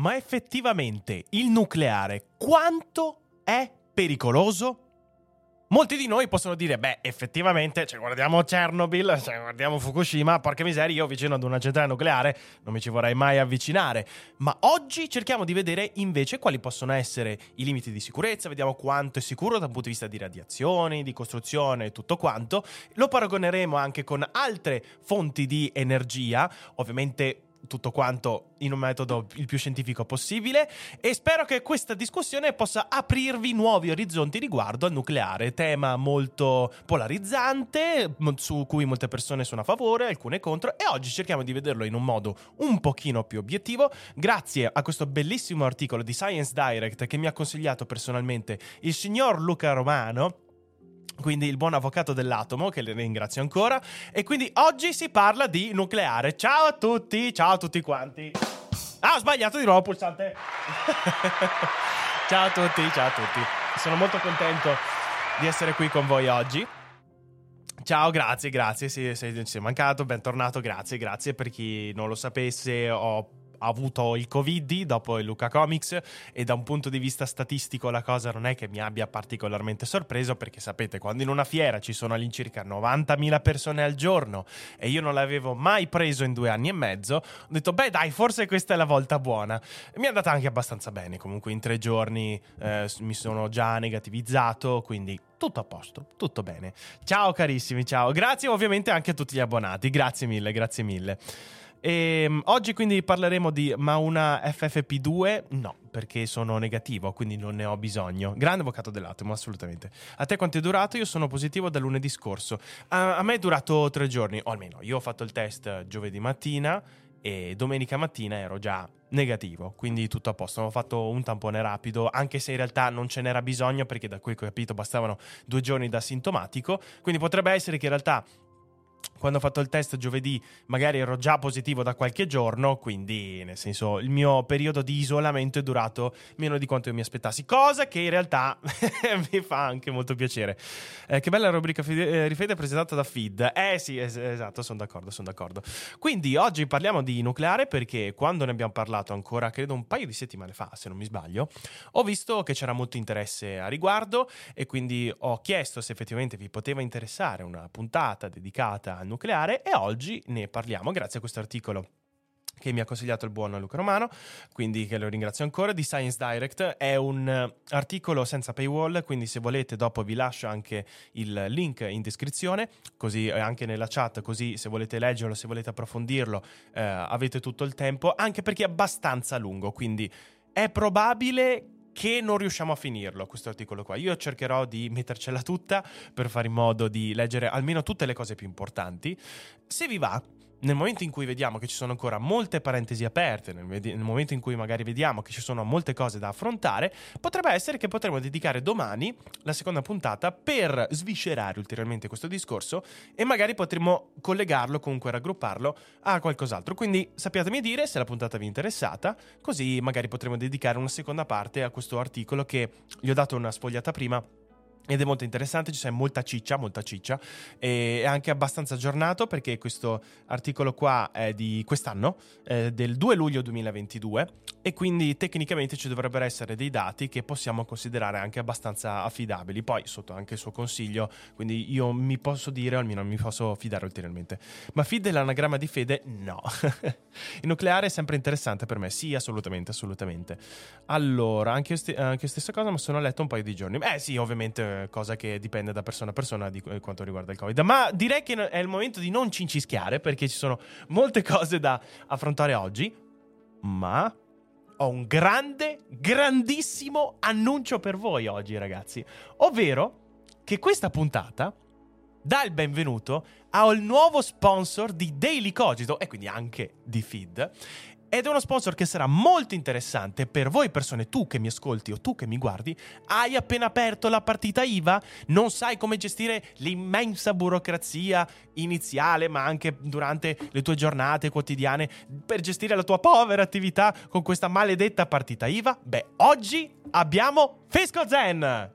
Ma effettivamente il nucleare quanto è pericoloso? Molti di noi possono dire, beh, effettivamente, cioè, guardiamo Chernobyl, cioè, guardiamo Fukushima, porca miseria, io vicino ad una centrale nucleare non mi ci vorrei mai avvicinare. Ma oggi cerchiamo di vedere invece quali possono essere i limiti di sicurezza, vediamo quanto è sicuro dal punto di vista di radiazioni, di costruzione e tutto quanto. Lo paragoneremo anche con altre fonti di energia, ovviamente tutto quanto in un metodo il più scientifico possibile e spero che questa discussione possa aprirvi nuovi orizzonti riguardo al nucleare, tema molto polarizzante su cui molte persone sono a favore, alcune contro e oggi cerchiamo di vederlo in un modo un pochino più obiettivo grazie a questo bellissimo articolo di Science Direct che mi ha consigliato personalmente il signor Luca Romano quindi il buon avvocato dell'atomo, che le ringrazio ancora. E quindi oggi si parla di nucleare. Ciao a tutti, ciao a tutti quanti. Ah, ho sbagliato di nuovo pulsante. ciao a tutti, ciao a tutti. Sono molto contento di essere qui con voi oggi. Ciao, grazie, grazie, sei, sei, sei mancato, bentornato, grazie, grazie per chi non lo sapesse, ho ha avuto il Covid dopo il Luca Comics e da un punto di vista statistico la cosa non è che mi abbia particolarmente sorpreso perché sapete quando in una fiera ci sono all'incirca 90.000 persone al giorno e io non l'avevo mai preso in due anni e mezzo ho detto beh dai forse questa è la volta buona mi è andata anche abbastanza bene comunque in tre giorni eh, mi sono già negativizzato quindi tutto a posto, tutto bene. Ciao carissimi, ciao. Grazie ovviamente anche a tutti gli abbonati. Grazie mille, grazie mille. E, um, oggi quindi parleremo di ma una FFP2? No, perché sono negativo, quindi non ne ho bisogno. Grande avvocato dell'atomo, assolutamente. A te quanto è durato? Io sono positivo da lunedì scorso. A, a me è durato tre giorni, o almeno io ho fatto il test giovedì mattina e domenica mattina ero già negativo, quindi tutto a posto. Ho fatto un tampone rapido, anche se in realtà non ce n'era bisogno perché da quel che ho capito bastavano due giorni da sintomatico, quindi potrebbe essere che in realtà quando ho fatto il test giovedì magari ero già positivo da qualche giorno, quindi nel senso il mio periodo di isolamento è durato meno di quanto io mi aspettassi, cosa che in realtà mi fa anche molto piacere. Eh, che bella rubrica eh, rifede presentata da Feed. Eh sì, es- esatto, sono d'accordo, sono d'accordo. Quindi oggi parliamo di nucleare perché quando ne abbiamo parlato ancora, credo un paio di settimane fa, se non mi sbaglio, ho visto che c'era molto interesse a riguardo e quindi ho chiesto se effettivamente vi poteva interessare una puntata dedicata al nucleare e oggi ne parliamo grazie a questo articolo che mi ha consigliato il buon Luca Romano, quindi che lo ringrazio ancora, di Science Direct. È un uh, articolo senza paywall, quindi se volete dopo vi lascio anche il link in descrizione, così eh, anche nella chat, così se volete leggerlo, se volete approfondirlo, eh, avete tutto il tempo, anche perché è abbastanza lungo, quindi è probabile che non riusciamo a finirlo questo articolo qua. Io cercherò di mettercela tutta per fare in modo di leggere almeno tutte le cose più importanti. Se vi va, nel momento in cui vediamo che ci sono ancora molte parentesi aperte, nel, nel, momento in cui magari vediamo che ci sono molte cose da affrontare, potrebbe essere che potremo dedicare domani la seconda puntata per sviscerare ulteriormente questo discorso e magari potremo collegarlo, comunque raggrupparlo a qualcos'altro. Quindi sappiatemi dire se la puntata vi è interessata, così magari potremo dedicare una seconda parte a questo articolo che gli ho dato una sfogliata prima ed è molto interessante, c'è molta ciccia, molta ciccia, e è anche abbastanza aggiornato perché questo articolo qua è di quest'anno, eh, del 2 luglio 2022, e quindi tecnicamente ci dovrebbero essere dei dati che possiamo considerare anche abbastanza affidabili. Poi sotto anche il suo consiglio, quindi io mi posso dire, o almeno mi posso fidare ulteriormente. Ma fide l'anagramma di fede? No. il nucleare è sempre interessante per me, sì, assolutamente, assolutamente. Allora, anche st- anche stessa cosa, ma sono letto un paio di giorni. Eh sì, ovviamente cosa che dipende da persona a persona di quanto riguarda il Covid. Ma direi che è il momento di non cincischiare perché ci sono molte cose da affrontare oggi. Ma ho un grande, grandissimo annuncio per voi oggi, ragazzi. Ovvero che questa puntata dà il benvenuto al nuovo sponsor di Daily Cogito e quindi anche di Feed ed è uno sponsor che sarà molto interessante per voi persone, tu che mi ascolti o tu che mi guardi, hai appena aperto la partita IVA, non sai come gestire l'immensa burocrazia iniziale, ma anche durante le tue giornate quotidiane per gestire la tua povera attività con questa maledetta partita IVA? Beh, oggi abbiamo Fisco Zen! Ma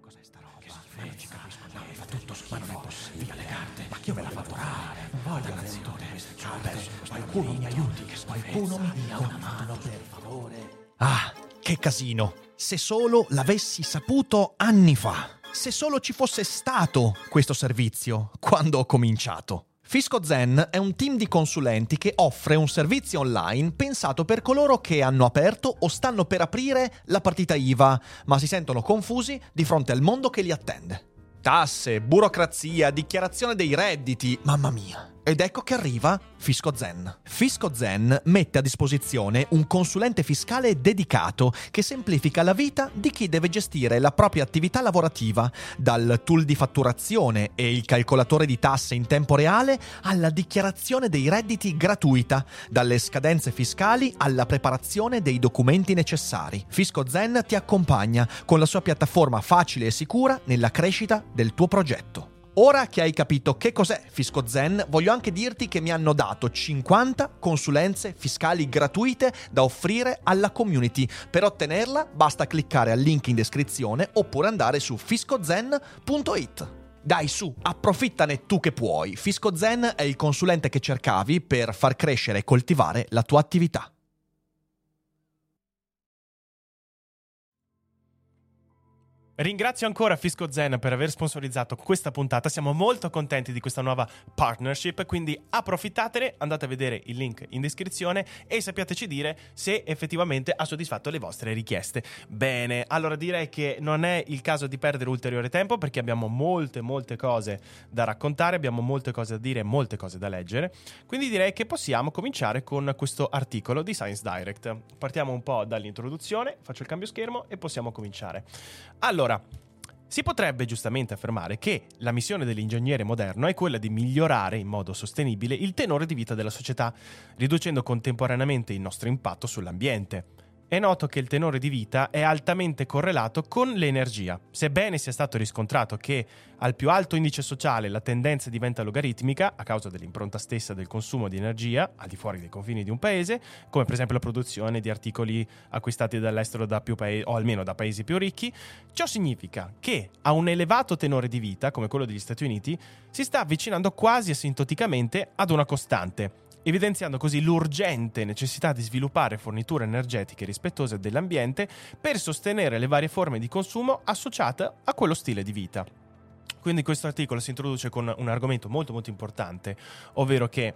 cos'è sta roba? Che si fa? No, fa tutto schifo. Ma non è possibile. le carte. Ma chi me l'ha fatto fare? Non voglio l'azione. Qualcuno mi aiuti. Qualcuno mi dia una mano, per favore. Ah, che casino. Se solo l'avessi saputo anni fa. Se solo ci fosse stato questo servizio quando ho cominciato. Fisco Zen è un team di consulenti che offre un servizio online pensato per coloro che hanno aperto o stanno per aprire la partita IVA, ma si sentono confusi di fronte al mondo che li attende. Tasse, burocrazia, dichiarazione dei redditi, mamma mia. Ed ecco che arriva Fisco Zen. Fisco Zen mette a disposizione un consulente fiscale dedicato che semplifica la vita di chi deve gestire la propria attività lavorativa, dal tool di fatturazione e il calcolatore di tasse in tempo reale alla dichiarazione dei redditi gratuita, dalle scadenze fiscali alla preparazione dei documenti necessari. Fisco Zen ti accompagna con la sua piattaforma facile e sicura nella crescita del tuo progetto. Ora che hai capito che cos'è Fisco Zen, voglio anche dirti che mi hanno dato 50 consulenze fiscali gratuite da offrire alla community. Per ottenerla basta cliccare al link in descrizione oppure andare su fiscozen.it. Dai su, approfittane tu che puoi. Fisco Zen è il consulente che cercavi per far crescere e coltivare la tua attività. Ringrazio ancora Fisco Zen per aver sponsorizzato questa puntata. Siamo molto contenti di questa nuova partnership, quindi approfittatene, andate a vedere il link in descrizione e sappiateci dire se effettivamente ha soddisfatto le vostre richieste. Bene, allora direi che non è il caso di perdere ulteriore tempo perché abbiamo molte molte cose da raccontare, abbiamo molte cose da dire, molte cose da leggere. Quindi direi che possiamo cominciare con questo articolo di Science Direct. Partiamo un po' dall'introduzione, faccio il cambio schermo e possiamo cominciare. Allora, si potrebbe giustamente affermare che la missione dell'ingegnere moderno è quella di migliorare in modo sostenibile il tenore di vita della società, riducendo contemporaneamente il nostro impatto sull'ambiente. È noto che il tenore di vita è altamente correlato con l'energia. Sebbene sia stato riscontrato che al più alto indice sociale la tendenza diventa logaritmica a causa dell'impronta stessa del consumo di energia al di fuori dei confini di un paese, come per esempio la produzione di articoli acquistati dall'estero da paesi o almeno da paesi più ricchi, ciò significa che a un elevato tenore di vita come quello degli Stati Uniti si sta avvicinando quasi asintoticamente ad una costante evidenziando così l'urgente necessità di sviluppare forniture energetiche rispettose dell'ambiente per sostenere le varie forme di consumo associate a quello stile di vita. Quindi questo articolo si introduce con un argomento molto molto importante, ovvero che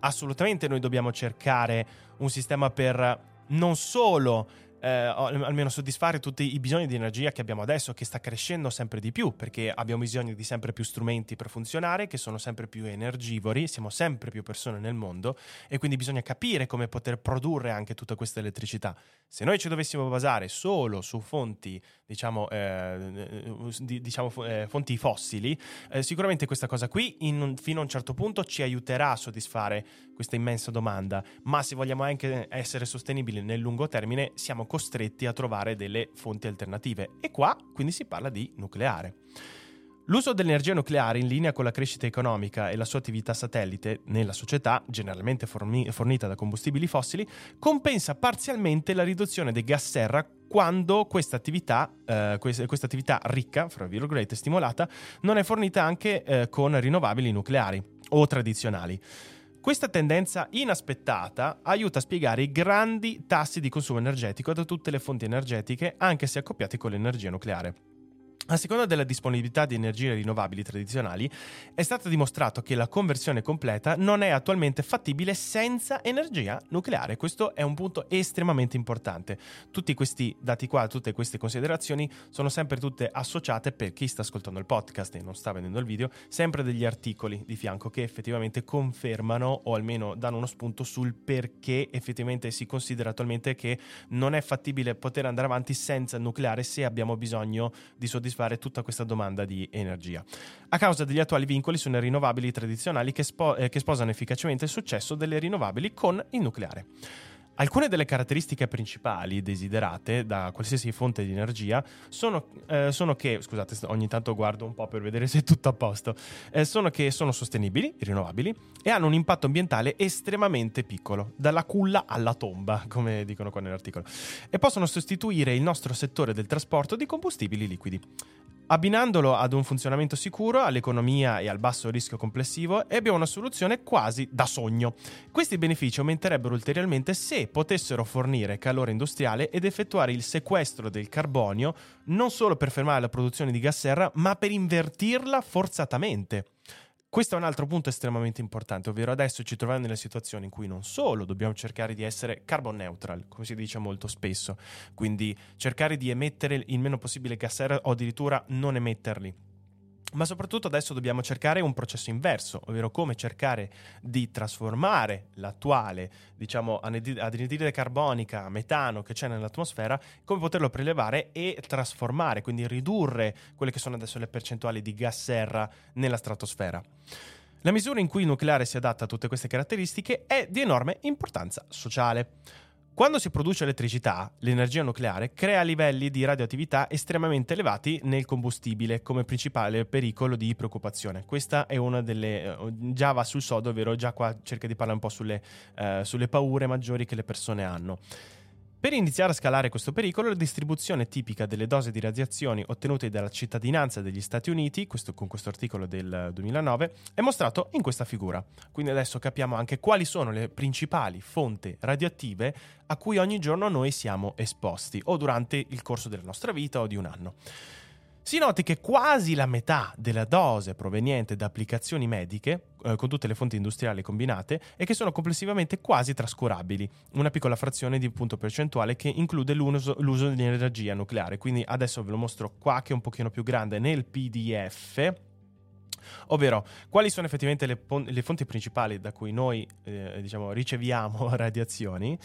assolutamente noi dobbiamo cercare un sistema per non solo eh, almeno soddisfare tutti i bisogni di energia che abbiamo adesso, che sta crescendo sempre di più, perché abbiamo bisogno di sempre più strumenti per funzionare, che sono sempre più energivori, siamo sempre più persone nel mondo e quindi bisogna capire come poter produrre anche tutta questa elettricità. Se noi ci dovessimo basare solo su fonti, diciamo, eh, diciamo eh, fonti fossili, eh, sicuramente questa cosa qui in, fino a un certo punto ci aiuterà a soddisfare questa immensa domanda, ma se vogliamo anche essere sostenibili nel lungo termine, siamo costretti a trovare delle fonti alternative e qua quindi si parla di nucleare. L'uso dell'energia nucleare in linea con la crescita economica e la sua attività satellite nella società, generalmente forni- fornita da combustibili fossili, compensa parzialmente la riduzione dei gas serra quando questa attività, eh, questa attività ricca, fra virgolette, stimolata, non è fornita anche eh, con rinnovabili nucleari o tradizionali. Questa tendenza inaspettata aiuta a spiegare i grandi tassi di consumo energetico da tutte le fonti energetiche, anche se accoppiati con l'energia nucleare. A seconda della disponibilità di energie rinnovabili tradizionali, è stato dimostrato che la conversione completa non è attualmente fattibile senza energia nucleare. Questo è un punto estremamente importante. Tutti questi dati qua, tutte queste considerazioni sono sempre tutte associate per chi sta ascoltando il podcast e non sta vedendo il video, sempre degli articoli di fianco che effettivamente confermano o almeno danno uno spunto sul perché effettivamente si considera attualmente che non è fattibile poter andare avanti senza nucleare se abbiamo bisogno di soddisfare soddisfare tutta questa domanda di energia. A causa degli attuali vincoli sulle rinnovabili tradizionali che, spo- eh, che sposano efficacemente il successo delle rinnovabili con il nucleare. Alcune delle caratteristiche principali desiderate da qualsiasi fonte di energia sono, eh, sono che, scusate, ogni tanto guardo un po' per vedere se è tutto a posto, eh, sono che sono sostenibili, rinnovabili e hanno un impatto ambientale estremamente piccolo, dalla culla alla tomba, come dicono qua nell'articolo, e possono sostituire il nostro settore del trasporto di combustibili liquidi. Abbinandolo ad un funzionamento sicuro, all'economia e al basso rischio complessivo, abbiamo una soluzione quasi da sogno. Questi benefici aumenterebbero ulteriormente se potessero fornire calore industriale ed effettuare il sequestro del carbonio non solo per fermare la produzione di gas serra, ma per invertirla forzatamente. Questo è un altro punto estremamente importante, ovvero adesso ci troviamo nella situazione in cui non solo dobbiamo cercare di essere carbon neutral, come si dice molto spesso, quindi cercare di emettere il meno possibile gas serra o addirittura non emetterli ma soprattutto adesso dobbiamo cercare un processo inverso, ovvero come cercare di trasformare l'attuale, diciamo, anidride carbonica, metano che c'è nell'atmosfera, come poterlo prelevare e trasformare, quindi ridurre quelle che sono adesso le percentuali di gas serra nella stratosfera. La misura in cui il nucleare si adatta a tutte queste caratteristiche è di enorme importanza sociale. Quando si produce elettricità, l'energia nucleare crea livelli di radioattività estremamente elevati nel combustibile come principale pericolo di preoccupazione. Questa è una delle... Eh, già va sul sodo, ovvero già qua cerca di parlare un po' sulle, uh, sulle paure maggiori che le persone hanno. Per iniziare a scalare questo pericolo, la distribuzione tipica delle dosi di radiazioni ottenute dalla cittadinanza degli Stati Uniti, questo, con questo articolo del 2009, è mostrato in questa figura. Quindi adesso capiamo anche quali sono le principali fonti radioattive a cui ogni giorno noi siamo esposti, o durante il corso della nostra vita o di un anno. Si noti che quasi la metà della dose proveniente da applicazioni mediche, eh, con tutte le fonti industriali combinate, e che sono complessivamente quasi trascurabili, una piccola frazione di punto percentuale che include l'uso, l'uso di energia nucleare. Quindi adesso ve lo mostro qua che è un pochino più grande nel PDF ovvero quali sono effettivamente le, pon- le fonti principali da cui noi eh, diciamo, riceviamo radiazioni.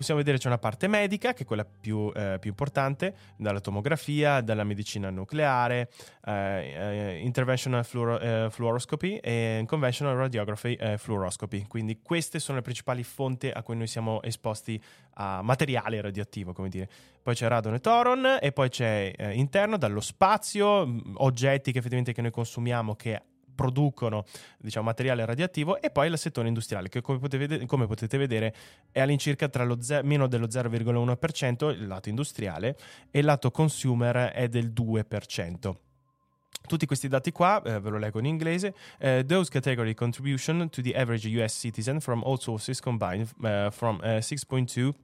Possiamo vedere c'è una parte medica, che è quella più, eh, più importante, dalla tomografia, dalla medicina nucleare, eh, eh interventional fluoro- eh, fluoroscopy e conventional radiography eh, fluoroscopy. Quindi queste sono le principali fonti a cui noi siamo esposti a materiale radioattivo, come dire. Poi c'è radon e toron e poi c'è interno dallo spazio, oggetti che effettivamente che noi consumiamo che producono diciamo, materiale radioattivo e poi l'acetone industriale che come potete, come potete vedere è all'incirca tra lo ze- meno dello 0,1% il lato industriale e il lato consumer è del 2%. Tutti questi dati qua, eh, ve lo leggo in inglese, uh, those category contribution to the average US citizen from all sources combined uh, from uh, 6.2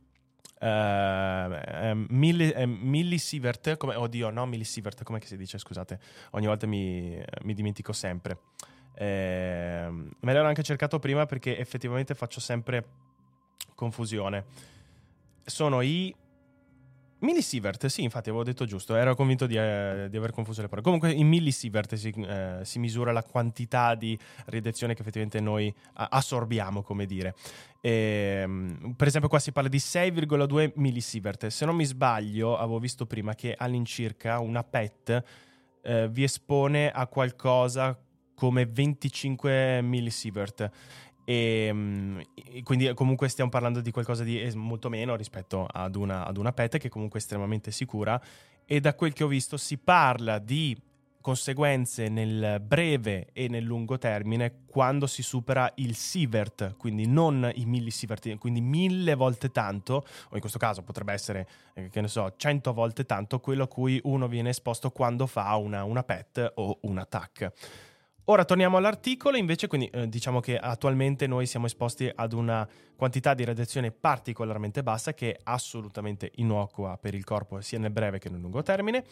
Um, milli, um, millisievert, come, oddio, no, millisievert, come si dice? Scusate, ogni volta mi, mi dimentico sempre. Eh, me l'ero anche cercato prima perché effettivamente faccio sempre confusione. Sono i Millisievert, sì, infatti avevo detto giusto, ero convinto di, eh, di aver confuso le parole. Comunque in millisievert si, eh, si, misura la quantità di radiazione che effettivamente noi assorbiamo, come dire. E, ehm, per esempio qua si parla di 6,2 millisievert. Se non mi sbaglio, avevo visto prima che all'incirca una PET eh, vi espone a qualcosa come 25 millisievert. Ehm, e, quindi comunque stiamo parlando di qualcosa di molto meno rispetto ad una, ad una PET che comunque è estremamente sicura e da quel che ho visto si parla di conseguenze nel breve e nel lungo termine quando si supera il sievert, quindi non i millisievert, quindi mille volte tanto, o in questo caso potrebbe essere, eh, che ne so, cento volte tanto quello a cui uno viene esposto quando fa una, una PET o un TAC. Ora torniamo all'articolo, invece, quindi eh, diciamo che attualmente noi siamo esposti ad una quantità di radiazione particolarmente bassa che è assolutamente innocua per il corpo sia nel breve che nel lungo termine.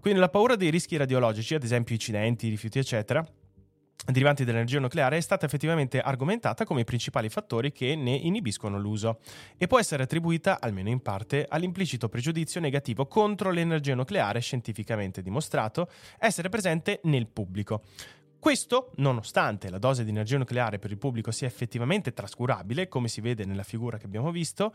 Quindi la paura dei rischi radiologici, ad esempio incidenti, rifiuti, eccetera, derivanti dall'energia nucleare è stata effettivamente argomentata come i principali fattori che ne inibiscono l'uso e può essere attribuita, almeno in parte, all'implicito pregiudizio negativo contro l'energia nucleare scientificamente dimostrato essere presente nel pubblico. Questo, nonostante la dose di energia nucleare per il pubblico sia effettivamente trascurabile, come si vede nella figura che abbiamo visto,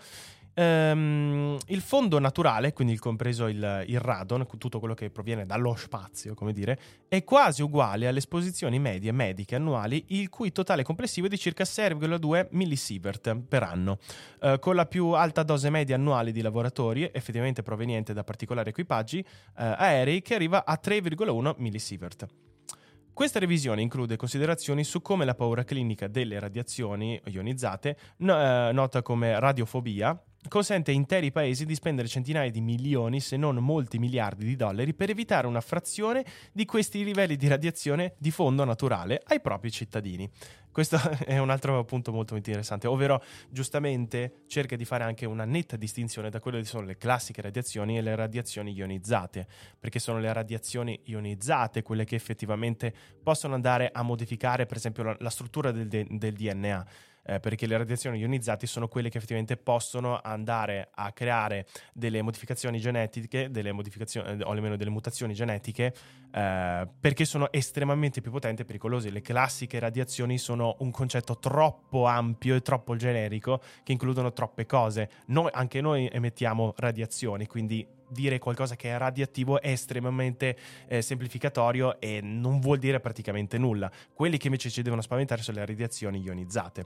Ehm, il fondo naturale, quindi compreso il, il, radon, tutto quello che proviene dallo spazio, come dire, è quasi uguale alle esposizioni medie mediche annuali, il cui totale complessivo è di circa 6,2 millisievert per anno, eh, con la più alta dose media annuale di lavoratori, effettivamente proveniente da particolari equipaggi eh, aerei, che arriva a 3,1 millisievert. Questa revisione include considerazioni su come la paura clinica delle radiazioni ionizzate, no, eh, nota come radiofobia, consente a interi paesi di spendere centinaia di milioni, se non molti miliardi di dollari, per evitare una frazione di questi livelli di radiazione di fondo naturale ai propri cittadini. Questo è un altro punto molto interessante, ovvero giustamente cerca di fare anche una netta distinzione da quelle che sono le classiche radiazioni e le radiazioni ionizzate, perché sono le radiazioni ionizzate quelle che effettivamente possono andare a modificare per esempio la, struttura del, del DNA eh, perché le radiazioni ionizzate sono quelle che effettivamente possono andare a creare delle modificazioni genetiche, delle modificazioni, o almeno delle mutazioni genetiche, eh, perché sono estremamente più potenti e pericolose. Le classiche radiazioni sono un concetto troppo ampio e troppo generico che includono troppe cose. Noi, anche noi emettiamo radiazioni, quindi dire qualcosa che è radioattivo è estremamente eh, semplificatorio e non vuol dire praticamente nulla. Quelli che invece ci devono spaventare sono le radiazioni ionizzate.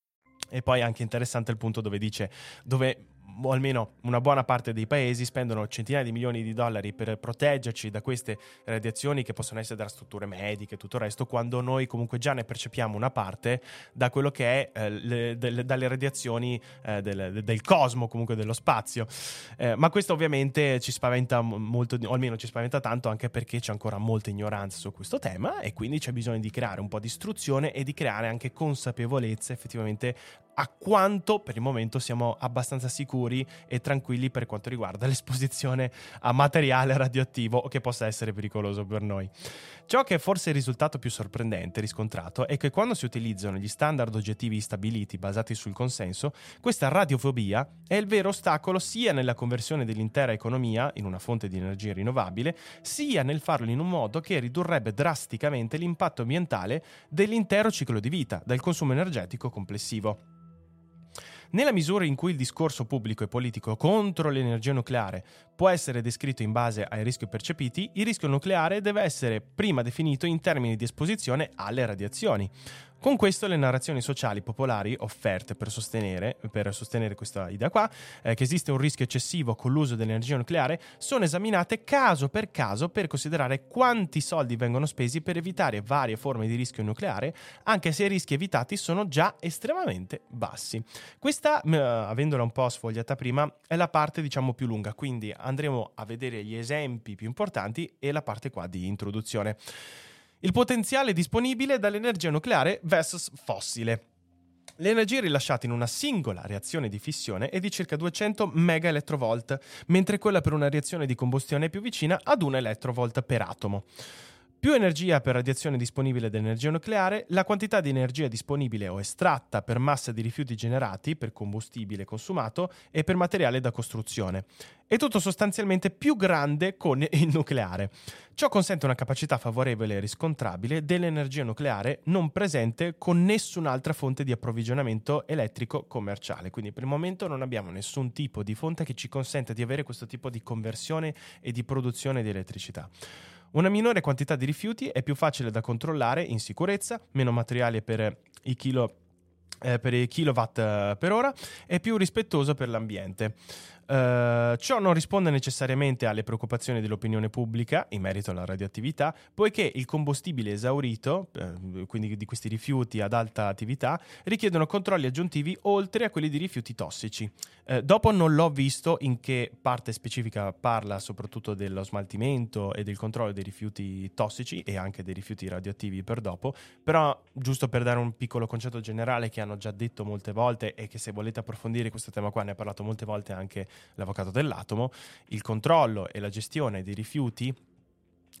E poi anche interessante il punto dove dice dove o almeno una buona parte dei paesi spendono centinaia di milioni di dollari per proteggerci da queste radiazioni che possono essere da strutture mediche e tutto il resto, quando noi comunque già ne percepiamo una parte da quello che è eh, le, de, dalle radiazioni eh, del, del, cosmo, comunque dello spazio. Eh, ma questo ovviamente ci spaventa molto, o almeno ci spaventa tanto anche perché c'è ancora molta ignoranza su questo tema e quindi c'è bisogno di creare un po' di istruzione e di creare anche consapevolezza effettivamente a quanto per il momento siamo abbastanza sicuri e tranquilli per quanto riguarda l'esposizione a materiale radioattivo che possa essere pericoloso per noi. Ciò che è forse il risultato più sorprendente riscontrato è che quando si utilizzano gli standard oggettivi stabiliti basati sul consenso, questa radiofobia è il vero ostacolo sia nella conversione dell'intera economia in una fonte di energia rinnovabile, sia nel farlo in un modo che ridurrebbe drasticamente l'impatto ambientale dell'intero ciclo di vita, dal consumo energetico complessivo. Nella misura in cui il discorso pubblico e politico contro l'energia nucleare può essere descritto in base ai rischi percepiti, il rischio nucleare deve essere prima definito in termini di esposizione alle radiazioni. Con questo le narrazioni sociali popolari offerte per sostenere, per sostenere questa idea qua, eh, che esiste un rischio eccessivo con l'uso dell'energia nucleare, sono esaminate caso per caso per considerare quanti soldi vengono spesi per evitare varie forme di rischio nucleare, anche se i rischi evitati sono già estremamente bassi. Questa, eh, avendola un po' sfogliata prima, è la parte diciamo più lunga, quindi andremo a vedere gli esempi più importanti e la parte qua di introduzione il potenziale disponibile dall'energia nucleare versus fossile. L'energia rilasciata in una singola reazione di fissione è di circa 200 MeV, mentre quella per una reazione di combustione è più vicina ad 1 elettrovolt per atomo. Più energia per radiazione disponibile dell'energia nucleare, la quantità di energia disponibile o estratta per massa di rifiuti generati, per combustibile consumato e per materiale da costruzione. È tutto sostanzialmente più grande con il nucleare. Ciò consente una capacità favorevole e riscontrabile dell'energia nucleare non presente con nessun'altra fonte di approvvigionamento elettrico commerciale. Quindi per il momento non abbiamo nessun tipo di fonte che ci consenta di avere questo tipo di conversione e di produzione di elettricità. Una minore quantità di rifiuti è più facile da controllare in sicurezza, meno materiale per i, kilo, eh, per i kilowatt eh, per ora e più rispettoso per l'ambiente. Uh, ciò non risponde necessariamente alle preoccupazioni dell'opinione pubblica in merito alla radioattività, poiché il combustibile esaurito, uh, quindi di questi rifiuti ad alta attività, richiedono controlli aggiuntivi oltre a quelli di rifiuti tossici. Uh, dopo non l'ho visto in che parte specifica parla soprattutto dello smaltimento e del controllo dei rifiuti tossici e anche dei rifiuti radioattivi per dopo, però giusto per dare un piccolo concetto generale che hanno già detto molte volte e che se volete approfondire questo tema qua ne ha parlato molte volte anche l'avvocato dell'atomo, il controllo e la gestione dei rifiuti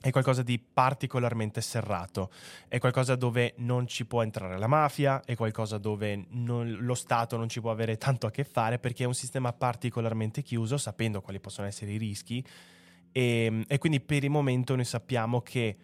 è qualcosa di particolarmente serrato, è qualcosa dove non ci può entrare la mafia, è qualcosa dove non, lo Stato non ci può avere tanto a che fare perché è un sistema particolarmente chiuso, sapendo quali possono essere i rischi. E, e quindi per il momento noi sappiamo che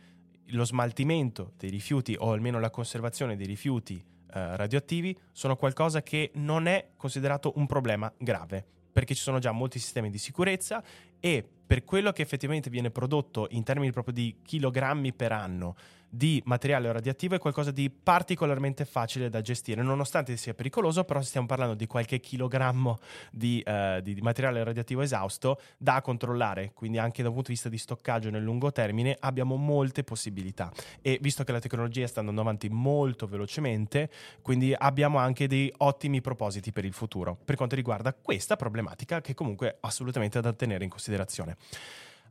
lo smaltimento dei rifiuti o almeno la conservazione dei rifiuti eh, radioattivi sono qualcosa che non è considerato un problema grave perché ci sono già molti sistemi di sicurezza e per quello che effettivamente viene prodotto in termini proprio di chilogrammi per anno di materiale radioattivo è qualcosa di particolarmente facile da gestire, nonostante sia pericoloso, però stiamo parlando di qualche chilogrammo di, uh, di, di, materiale radioattivo esausto da controllare, quindi anche da un punto di vista di stoccaggio nel lungo termine abbiamo molte possibilità e visto che la tecnologia sta andando avanti molto velocemente, quindi abbiamo anche dei ottimi propositi per il futuro per quanto riguarda questa problematica che comunque è assolutamente da tenere in considerazione.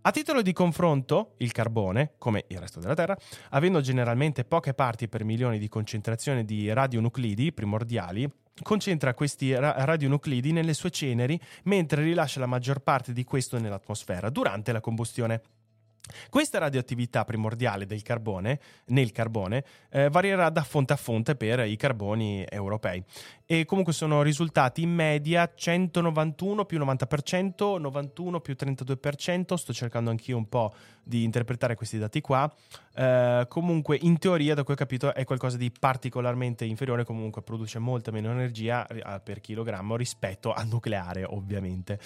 A titolo di confronto, il carbone, come il resto della Terra, avendo generalmente poche parti per milioni di concentrazione di radionuclidi primordiali, concentra questi ra- radionuclidi nelle sue ceneri mentre rilascia la maggior parte di questo nell'atmosfera durante la combustione. Questa radioattività primordiale del carbone, nel carbone eh, varierà da fonte a fonte per i carboni europei. E comunque sono risultati in media 191 più 90%, 91 più 32%, sto cercando anch'io un po' di interpretare questi dati qua, eh, comunque in teoria da quel capito è qualcosa di particolarmente inferiore, comunque produce molta meno energia eh, per chilogrammo rispetto al nucleare ovviamente.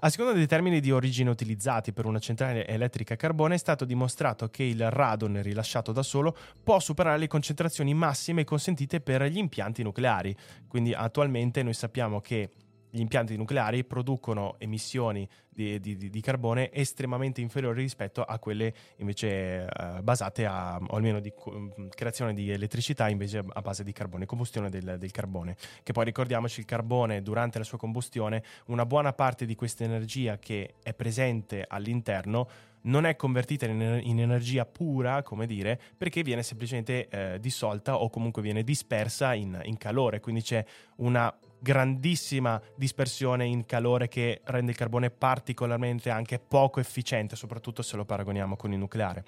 A seconda dei termini di origine utilizzati per una centrale elettrica a carbone è stato dimostrato che il radon rilasciato da solo può superare le concentrazioni massime consentite per gli impianti nucleari, quindi attualmente noi sappiamo che gli impianti nucleari producono emissioni di, di, di, carbone estremamente inferiori rispetto a quelle invece uh, basate a, o almeno di uh, creazione di elettricità invece a base di carbone, combustione del, del, carbone. Che poi ricordiamoci il carbone durante la sua combustione, una buona parte di questa energia che è presente all'interno non è convertita in, in, energia pura, come dire, perché viene semplicemente eh, dissolta o comunque viene dispersa in, in calore, quindi c'è una grandissima dispersione in calore che rende il carbone particolarmente anche poco efficiente, soprattutto se lo paragoniamo con il nucleare.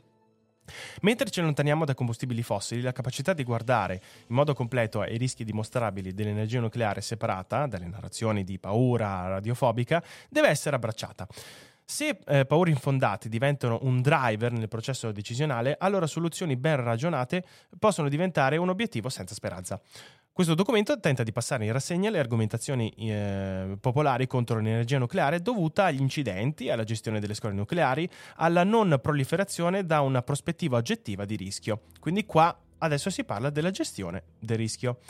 Mentre ci allontaniamo da combustibili fossili, la capacità di guardare in modo completo ai rischi dimostrabili dell'energia nucleare separata dalle narrazioni di paura radiofobica deve essere abbracciata. Se eh, paure infondate diventano un driver nel processo decisionale, allora soluzioni ben ragionate possono diventare un obiettivo senza speranza. Questo documento tenta di passare in rassegna le argomentazioni eh, popolari contro l'energia nucleare dovuta agli incidenti, alla gestione delle scorie nucleari, alla non proliferazione da una prospettiva oggettiva di rischio. Quindi qua adesso si parla della gestione del rischio.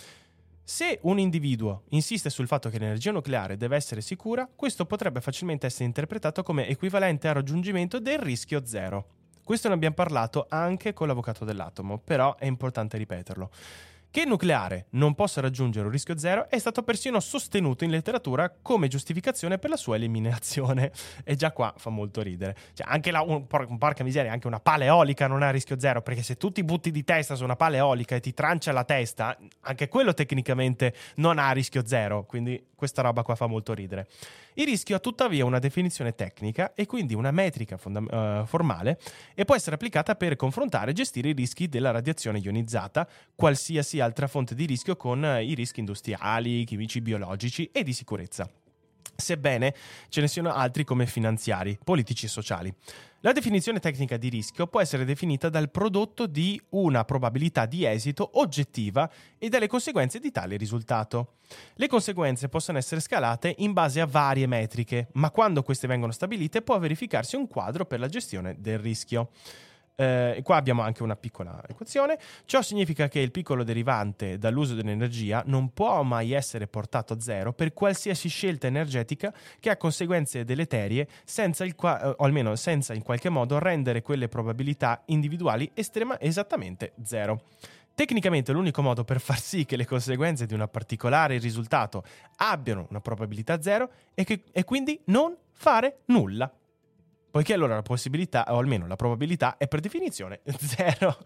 Se un individuo insiste sul fatto che l'energia nucleare deve essere sicura, questo potrebbe facilmente essere interpretato come equivalente al raggiungimento del rischio zero. Questo ne abbiamo parlato anche con l'avvocato dell'atomo, però è importante ripeterlo. Che il nucleare non possa raggiungere un rischio zero è stato persino sostenuto in letteratura come giustificazione per la sua eliminazione. E già qua fa molto ridere. Cioè, anche la, un, por- porca miseria, anche una pala eolica non ha rischio zero, perché se tu ti butti di testa su una pala eolica e ti trancia la testa, anche quello tecnicamente non ha rischio zero. Quindi questa roba qua fa molto ridere. Il rischio ha tuttavia una definizione tecnica e quindi una metrica fonda- uh, formale e può essere applicata per confrontare e gestire i rischi della radiazione ionizzata, qualsiasi altra fonte di rischio con uh, i rischi industriali, chimici, biologici e di sicurezza sebbene ce ne siano altri come finanziari, politici e sociali. La definizione tecnica di rischio può essere definita dal prodotto di una probabilità di esito oggettiva e dalle conseguenze di tale risultato. Le conseguenze possono essere scalate in base a varie metriche, ma quando queste vengono stabilite può verificarsi un quadro per la gestione del rischio. Eh, qua abbiamo anche una piccola equazione. Ciò significa che il piccolo derivante dall'uso dell'energia non può mai essere portato a zero per qualsiasi scelta energetica che ha conseguenze deleterie, senza il qua- eh, o almeno senza in qualche modo rendere quelle probabilità individuali estrema- esattamente zero. Tecnicamente l'unico modo per far sì che le conseguenze di un particolare risultato abbiano una probabilità zero è, che, è quindi non fare nulla. Poiché allora la possibilità, o almeno la probabilità, è per definizione zero.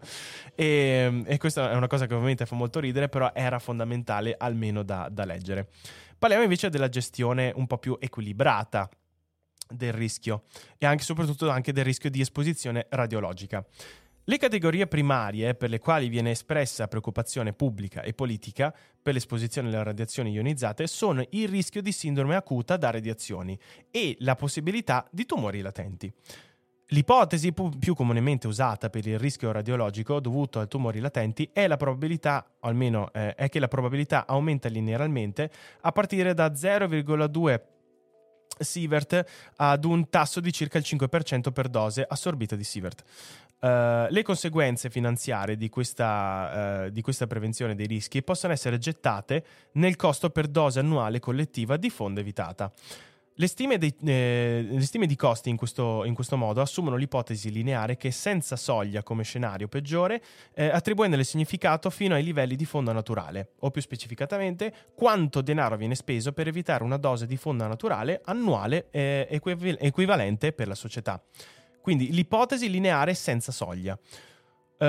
E, e, questa è una cosa che ovviamente fa molto ridere, però era fondamentale almeno da, da leggere. Parliamo invece della gestione un po' più equilibrata del rischio e anche soprattutto anche del rischio di esposizione radiologica. Le categorie primarie per le quali viene espressa preoccupazione pubblica e politica per l'esposizione alle radiazioni ionizzate sono il rischio di sindrome acuta da radiazioni e la possibilità di tumori latenti. L'ipotesi più comunemente usata per il rischio radiologico dovuto a tumori latenti è, almeno eh, è che la probabilità aumenta linearmente a partire da 0,2 Sievert ad un tasso di circa il 5% per dose assorbita di Sievert. Uh, le conseguenze finanziarie di questa, uh, di questa, prevenzione dei rischi possono essere gettate nel costo per dose annuale collettiva di fondo evitata. Le stime, dei, eh, le stime di costi in questo, in questo, modo assumono l'ipotesi lineare che senza soglia come scenario peggiore, eh, attribuendole significato fino ai livelli di fondo naturale, o più specificatamente quanto denaro viene speso per evitare una dose di fondo naturale annuale eh, equivalente per la società. Quindi l'ipotesi lineare senza soglia. Uh,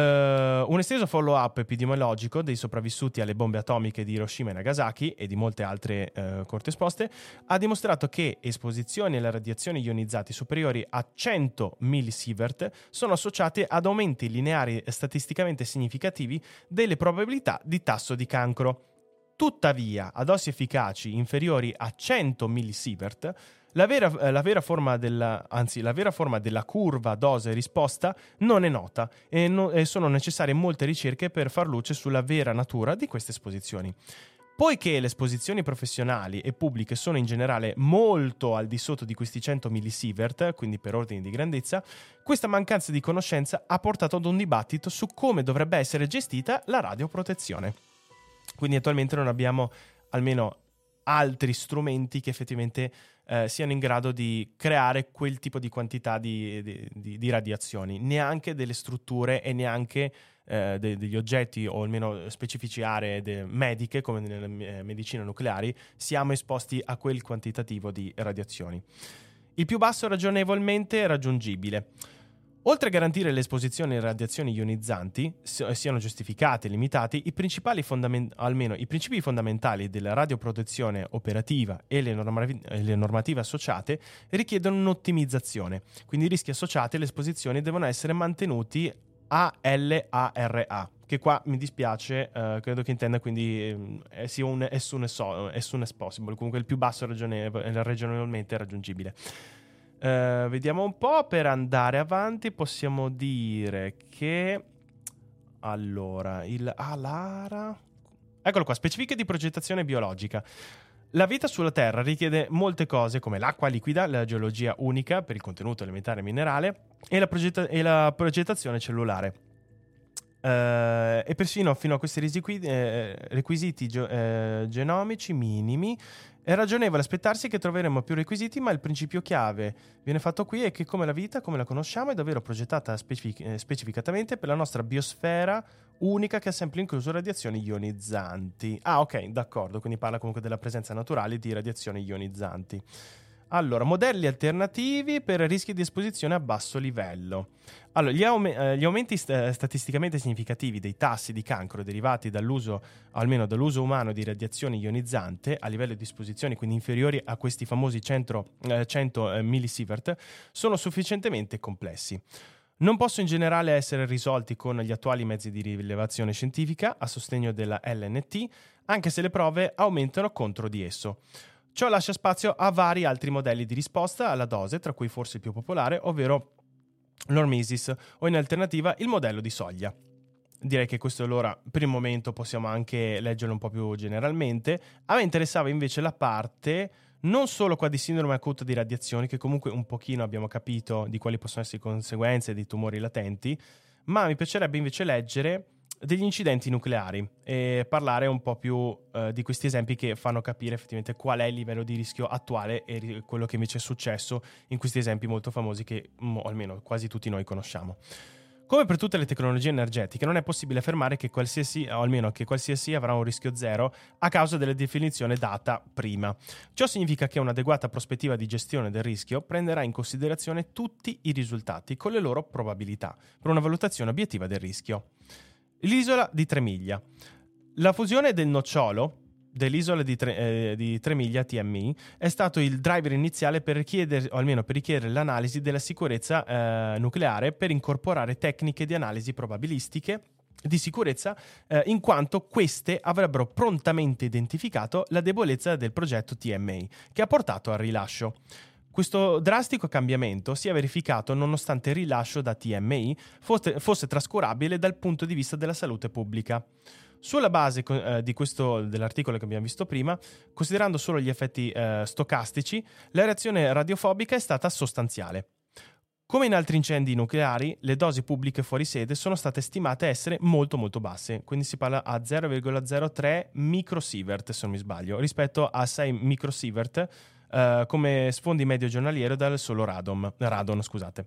un esteso follow-up epidemiologico dei sopravvissuti alle bombe atomiche di Hiroshima e Nagasaki e di molte altre uh, corte esposte ha dimostrato che esposizioni alle radiazioni ionizzate superiori a 100 millisievert sono associate ad aumenti lineari statisticamente significativi delle probabilità di tasso di cancro. Tuttavia, a dosi efficaci inferiori a 100 millisievert, la vera, eh, la vera, forma, della, anzi, la vera forma della curva dose-risposta non è nota e, no, e sono necessarie molte ricerche per far luce sulla vera natura di queste esposizioni. Poiché le esposizioni professionali e pubbliche sono in generale molto al di sotto di questi 100 millisievert, quindi per ordini di grandezza, questa mancanza di conoscenza ha portato ad un dibattito su come dovrebbe essere gestita la radioprotezione. Quindi attualmente non abbiamo almeno altri strumenti che effettivamente eh, siano in grado di creare quel tipo di quantità di, di, di, di radiazioni, neanche delle strutture e neanche eh, de, degli oggetti o almeno specifici aree de, mediche come nelle eh, medicine nucleari siamo esposti a quel quantitativo di radiazioni. Il più basso ragionevolmente raggiungibile. Oltre a garantire l'esposizione a radiazioni ionizzanti siano giustificati e limitati, i fondament- almeno i principi fondamentali della radioprotezione operativa e le, normative, le normative associate richiedono un'ottimizzazione, quindi i rischi associati alle esposizioni devono essere mantenuti a LARA, che qua mi dispiace, uh, credo che intenda quindi eh, sia un as soon as, possible, comunque il più basso ragionevolmente raggiungibile. Uh, vediamo un po' per andare avanti. Possiamo dire che allora il ah, Lara. Eccolo qua, specifiche di progettazione biologica. La vita sulla Terra richiede molte cose come l'acqua liquida, la geologia unica per il contenuto elementare minerale e la, progetta- e la progettazione cellulare. Uh, e persino fino a questi requisiti, eh, requisiti ge- eh, genomici minimi è ragionevole aspettarsi che troveremo più requisiti, ma il principio chiave viene fatto qui è che come la vita, come la conosciamo, è davvero progettata specific- eh, specificatamente per la nostra biosfera unica che ha sempre incluso radiazioni ionizzanti. Ah, ok, d'accordo, quindi parla comunque della presenza naturale di radiazioni ionizzanti. Allora, modelli alternativi per rischi di esposizione a basso livello. Allora, gli, aum- eh, gli aumenti st- eh, statisticamente significativi dei tassi di cancro derivati dall'uso, almeno dall'uso umano, di radiazione ionizzante a livello di esposizione, quindi inferiori a questi famosi 100, eh, 100 eh, millisievert, sono sufficientemente complessi. Non possono in generale essere risolti con gli attuali mezzi di rilevazione scientifica a sostegno della LNT, anche se le prove aumentano contro di esso. Ciò lascia spazio a vari altri modelli di risposta alla dose, tra cui forse il più popolare, ovvero l'Hormesis o in alternativa il modello di soglia. Direi che questo allora per il momento possiamo anche leggerlo un po' più generalmente. A me interessava invece la parte non solo qua di sindrome acuta di radiazioni, che comunque un pochino abbiamo capito di quali possono essere le conseguenze di tumori latenti, ma mi piacerebbe invece leggere degli incidenti nucleari e parlare un po' più uh, di questi esempi che fanno capire effettivamente qual è il livello di rischio attuale e ri- quello che invece è successo in questi esempi molto famosi che o almeno quasi tutti noi conosciamo. Come per tutte le tecnologie energetiche, non è possibile affermare che qualsiasi, o almeno che qualsiasi avrà un rischio zero a causa della definizione data prima. Ciò significa che un'adeguata prospettiva di gestione del rischio prenderà in considerazione tutti i risultati con le loro probabilità per una valutazione obiettiva del rischio. L'isola di Tremiglia. La fusione del nocciolo dell'isola di, tre, eh, di Tremiglia TMI è stato il driver iniziale per richiedere, o almeno per richiedere l'analisi della sicurezza eh, nucleare per incorporare tecniche di analisi probabilistiche di sicurezza eh, in quanto queste avrebbero prontamente identificato la debolezza del progetto TMA che ha portato al rilascio. Questo drastico cambiamento si è verificato nonostante il rilascio da TMI fosse, fosse trascurabile dal punto di vista della salute pubblica. Sulla base eh, questo, dell'articolo che abbiamo visto prima, considerando solo gli effetti eh, stocastici, la reazione radiofobica è stata sostanziale. Come in altri incendi nucleari, le dosi pubbliche fuori sede sono state stimate essere molto molto basse, quindi si parla a 0,03 microsievert se non mi sbaglio, rispetto a 6 microsievert eh, come sfondi medio giornaliero dal solo radon. radon scusate.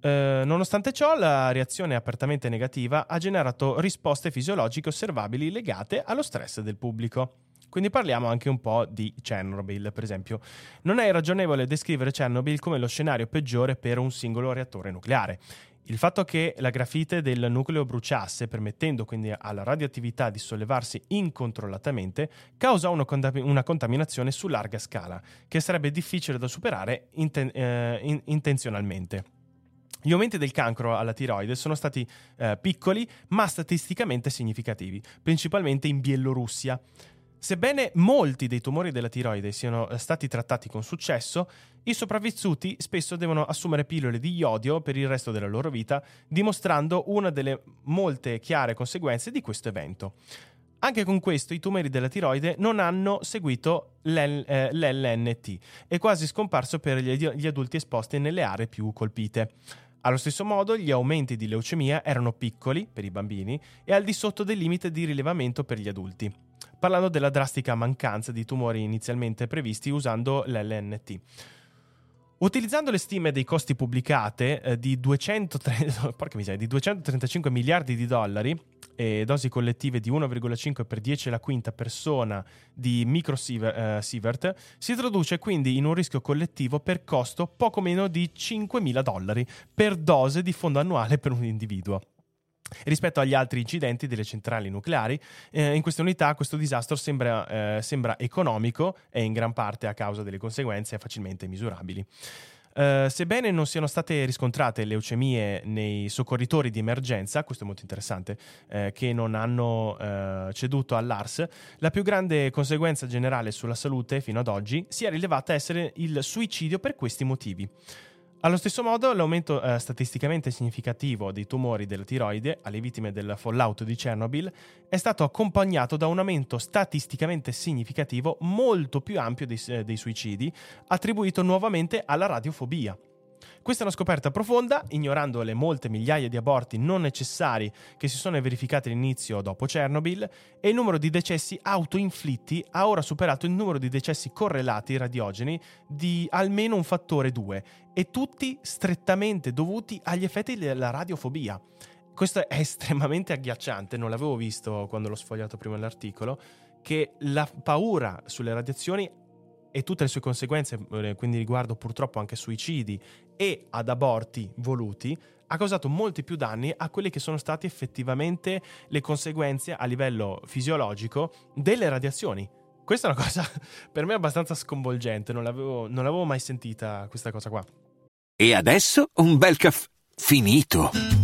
Eh, nonostante ciò, la reazione apertamente negativa ha generato risposte fisiologiche osservabili legate allo stress del pubblico. Quindi parliamo anche un po' di Chernobyl, per esempio. Non è ragionevole descrivere Chernobyl come lo scenario peggiore per un singolo reattore nucleare. Il fatto che la grafite del nucleo bruciasse, permettendo quindi alla radioattività di sollevarsi incontrollatamente, causa una, contam- una contaminazione su larga scala, che sarebbe difficile da superare inten- eh, in- intenzionalmente. Gli aumenti del cancro alla tiroide sono stati eh, piccoli ma statisticamente significativi, principalmente in Bielorussia. Sebbene molti dei tumori della tiroide siano eh, stati trattati con successo, i sopravvissuti spesso devono assumere pillole di iodio per il resto della loro vita, dimostrando una delle molte chiare conseguenze di questo evento. Anche con questo i tumori della tiroide non hanno seguito l'L- eh, l'LNT, è quasi scomparso per gli adulti esposti nelle aree più colpite. Allo stesso modo, gli aumenti di leucemia erano piccoli per i bambini e al di sotto del limite di rilevamento per gli adulti, parlando della drastica mancanza di tumori inizialmente previsti usando l'LNT. Utilizzando le stime dei costi pubblicate eh, di, 230, miseria, di 235 miliardi di dollari e dosi collettive di 1,5 per 10 alla quinta persona di microsievert, eh, si traduce quindi in un rischio collettivo per costo poco meno di 5.000 dollari per dose di fondo annuale per un individuo. Rispetto agli altri incidenti delle centrali nucleari, eh, in queste unità questo disastro sembra, eh, sembra economico e in gran parte a causa delle conseguenze facilmente misurabili. Uh, sebbene non siano state riscontrate leucemie nei soccorritori di emergenza, questo è molto interessante, eh, che non hanno uh, ceduto all'ARS, la più grande conseguenza generale sulla salute fino ad oggi si è rilevata essere il suicidio per questi motivi. Allo stesso modo, l'aumento eh, statisticamente significativo dei tumori della tiroide alle vittime del fallout di Chernobyl è stato accompagnato da un aumento statisticamente significativo molto più ampio dei, eh, dei suicidi, attribuito nuovamente alla radiofobia. Questa è una scoperta profonda, ignorando le molte migliaia di aborti non necessari che si sono verificati all'inizio dopo Chernobyl, e il numero di decessi autoinflitti ha ora superato il numero di decessi correlati radiogeni di almeno un fattore 2, e tutti strettamente dovuti agli effetti della radiofobia. Questo è estremamente agghiacciante, non l'avevo visto quando l'ho sfogliato prima l'articolo, che la paura sulle radiazioni e tutte le sue conseguenze, eh, quindi riguardo purtroppo anche suicidi e ad aborti voluti, ha causato molti più danni a quelle che sono state effettivamente le conseguenze a livello fisiologico delle radiazioni. Questa è una cosa per me abbastanza sconvolgente, non l'avevo, non l'avevo mai sentita questa cosa qua. E adesso un bel caffè finito.